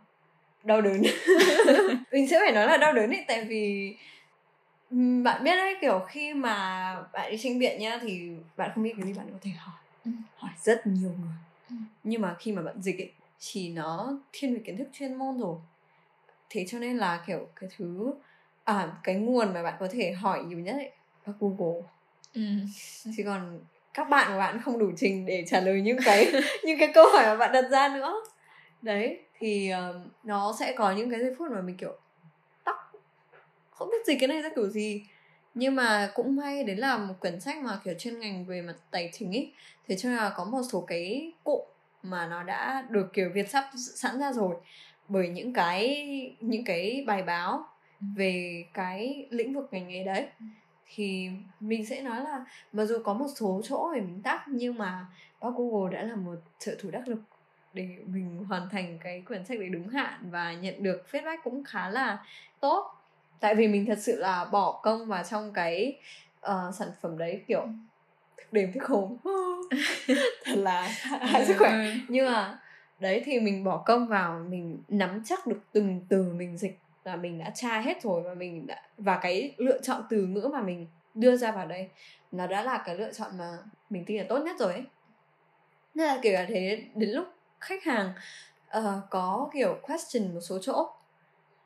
đau đớn mình sẽ phải nói là đau đớn ấy tại vì bạn biết đấy kiểu khi mà bạn đi tranh biện nhá thì bạn không biết cái gì bạn có thể hỏi ừ. hỏi rất nhiều người ừ. nhưng mà khi mà bạn dịch ấy thì nó thiên về kiến thức chuyên môn rồi thế cho nên là kiểu cái thứ à cái nguồn mà bạn có thể hỏi nhiều nhất ấy là google. Ừ. chứ còn các bạn của bạn không đủ trình để trả lời những cái những cái câu hỏi mà bạn đặt ra nữa. Đấy thì uh, nó sẽ có những cái giây phút mà mình kiểu tóc không biết gì cái này ra kiểu gì. Nhưng mà cũng may đến là một quyển sách mà kiểu chuyên ngành về mặt tài chính ấy. Thế cho nên là có một số cái cụm mà nó đã được kiểu việt sắp sẵn ra rồi bởi những cái những cái bài báo ừ. về cái lĩnh vực ngành nghề đấy ừ. thì mình sẽ nói là mặc dù có một số chỗ để mình tắt nhưng mà bác Google đã là một trợ thủ đắc lực để mình hoàn thành cái quyển sách đấy đúng hạn và nhận được feedback cũng khá là tốt tại vì mình thật sự là bỏ công vào trong cái uh, sản phẩm đấy kiểu ừ. đêm thức hôm thật là hại sức khỏe nhưng mà đấy thì mình bỏ công vào mình nắm chắc được từng từ mình dịch là mình đã tra hết rồi và mình đã và cái lựa chọn từ ngữ mà mình đưa ra vào đây nó đã là cái lựa chọn mà mình tin là tốt nhất rồi ấy. Nên là kể cả thế đến lúc khách hàng uh, có kiểu question một số chỗ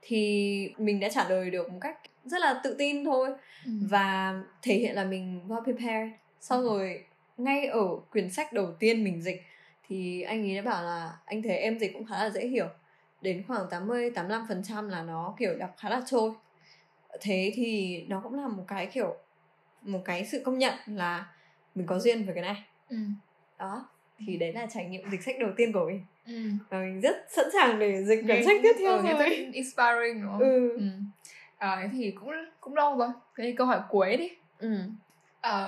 thì mình đã trả lời được một cách rất là tự tin thôi ừ. và thể hiện là mình well prepared. Sau rồi ngay ở quyển sách đầu tiên mình dịch thì anh ấy đã bảo là anh thấy em dịch cũng khá là dễ hiểu đến khoảng 80 85% là nó kiểu đọc khá là trôi thế thì nó cũng là một cái kiểu một cái sự công nhận là mình có duyên với cái này ừ. đó thì đấy là trải nghiệm dịch sách đầu tiên của mình ừ. và mình rất sẵn sàng để dịch quyển sách tiếp theo ừ, rồi inspiring đúng không ừ. ừ. À, thì cũng cũng lâu rồi cái câu hỏi cuối đi ừ. à,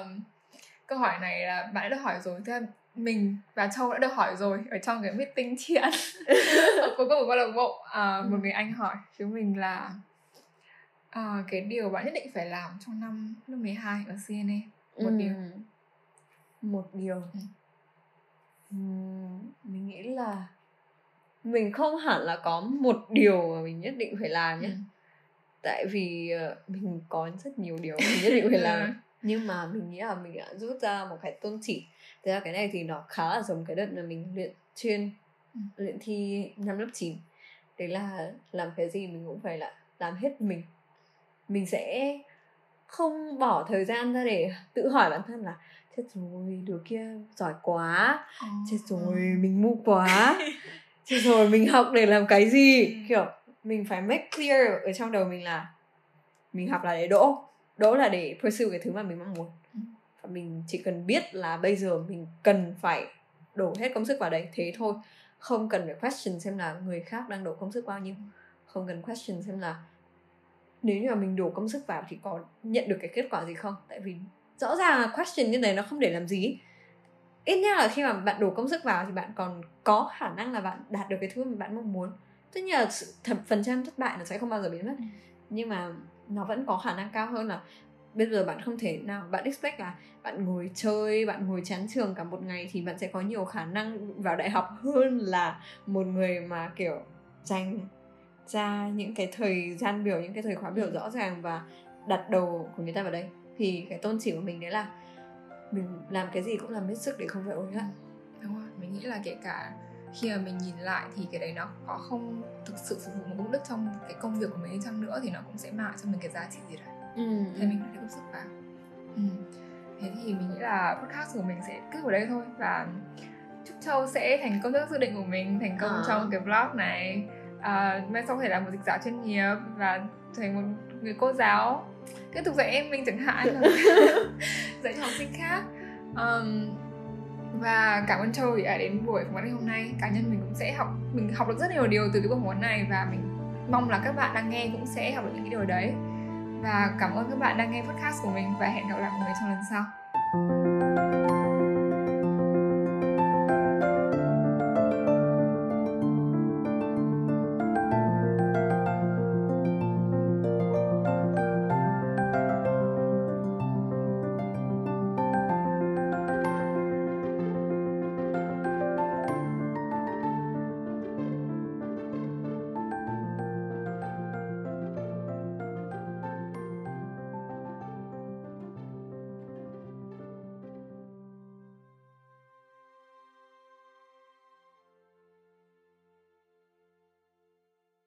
câu hỏi này là bạn đã được hỏi rồi thế mình và châu đã được hỏi rồi ở trong cái meeting tri ân cuối cùng của câu lạc bộ à, ừ. một người anh hỏi chúng mình là à, cái điều bạn nhất định phải làm trong năm lớp 12 ở CNA một ừ. điều một điều ừ mình nghĩ là mình không hẳn là có một điều mà mình nhất định phải làm nhé ừ. tại vì ờ, mình có rất nhiều điều mình nhất định phải làm ừ. nhưng mà mình nghĩ là mình đã rút ra một cái tôn chỉ thế là cái này thì nó khá là giống cái đợt mà mình luyện chuyên ừ. luyện thi năm lớp 9 đấy là làm cái gì mình cũng phải là làm hết mình. Mình sẽ không bỏ thời gian ra để tự hỏi bản thân là chết rồi đứa kia giỏi quá. Oh. chết rồi mình ngu quá. Chết rồi mình học để làm cái gì? Ừ. kiểu mình phải make clear ở trong đầu mình là mình học là để đỗ. Đỗ là để pursue cái thứ mà mình mong muốn mình chỉ cần biết là bây giờ mình cần phải đổ hết công sức vào đấy thế thôi. Không cần phải question xem là người khác đang đổ công sức bao nhiêu. Không cần question xem là nếu như mà mình đổ công sức vào thì có nhận được cái kết quả gì không. Tại vì rõ ràng là question như này nó không để làm gì. Ít nhất là khi mà bạn đổ công sức vào thì bạn còn có khả năng là bạn đạt được cái thứ mà bạn mong muốn. Tất nhiên là phần trăm thất bại nó sẽ không bao giờ biến mất. Ừ. nhưng mà nó vẫn có khả năng cao hơn là bây giờ bạn không thể nào bạn expect là bạn ngồi chơi bạn ngồi chán trường cả một ngày thì bạn sẽ có nhiều khả năng vào đại học hơn là một người mà kiểu dành ra những cái thời gian biểu những cái thời khóa biểu ừ. rõ ràng và đặt đầu của người ta vào đây. Thì cái tôn chỉ của mình đấy là mình làm cái gì cũng làm hết sức để không phải ôn lại đúng rồi mình nghĩ là kể cả khi mà mình nhìn lại thì cái đấy nó có không thực sự phục vụ một công đức trong cái công việc của mình chăng nữa thì nó cũng sẽ mang cho mình cái giá trị gì đấy ừ. thế mình phải công sức vào. Ừ. thế thì mình nghĩ là podcast của mình sẽ kết ở đây thôi và chúc châu sẽ thành công trước dự định của mình thành công à. trong cái blog này. À, mai sau có thể là một dịch giả chuyên nghiệp và thành một người cô giáo. Tiếp tục dạy em mình chẳng hạn. Dạy cho học sinh khác. Um, và cảm ơn châu đã đến buổi phỏng vấn ngày hôm nay. Cá nhân mình cũng sẽ học mình học được rất nhiều điều từ cái buổi phỏng vấn này và mình mong là các bạn đang nghe cũng sẽ học được những cái điều đấy và cảm ơn các bạn đang nghe podcast của mình và hẹn gặp lại mọi người trong lần sau.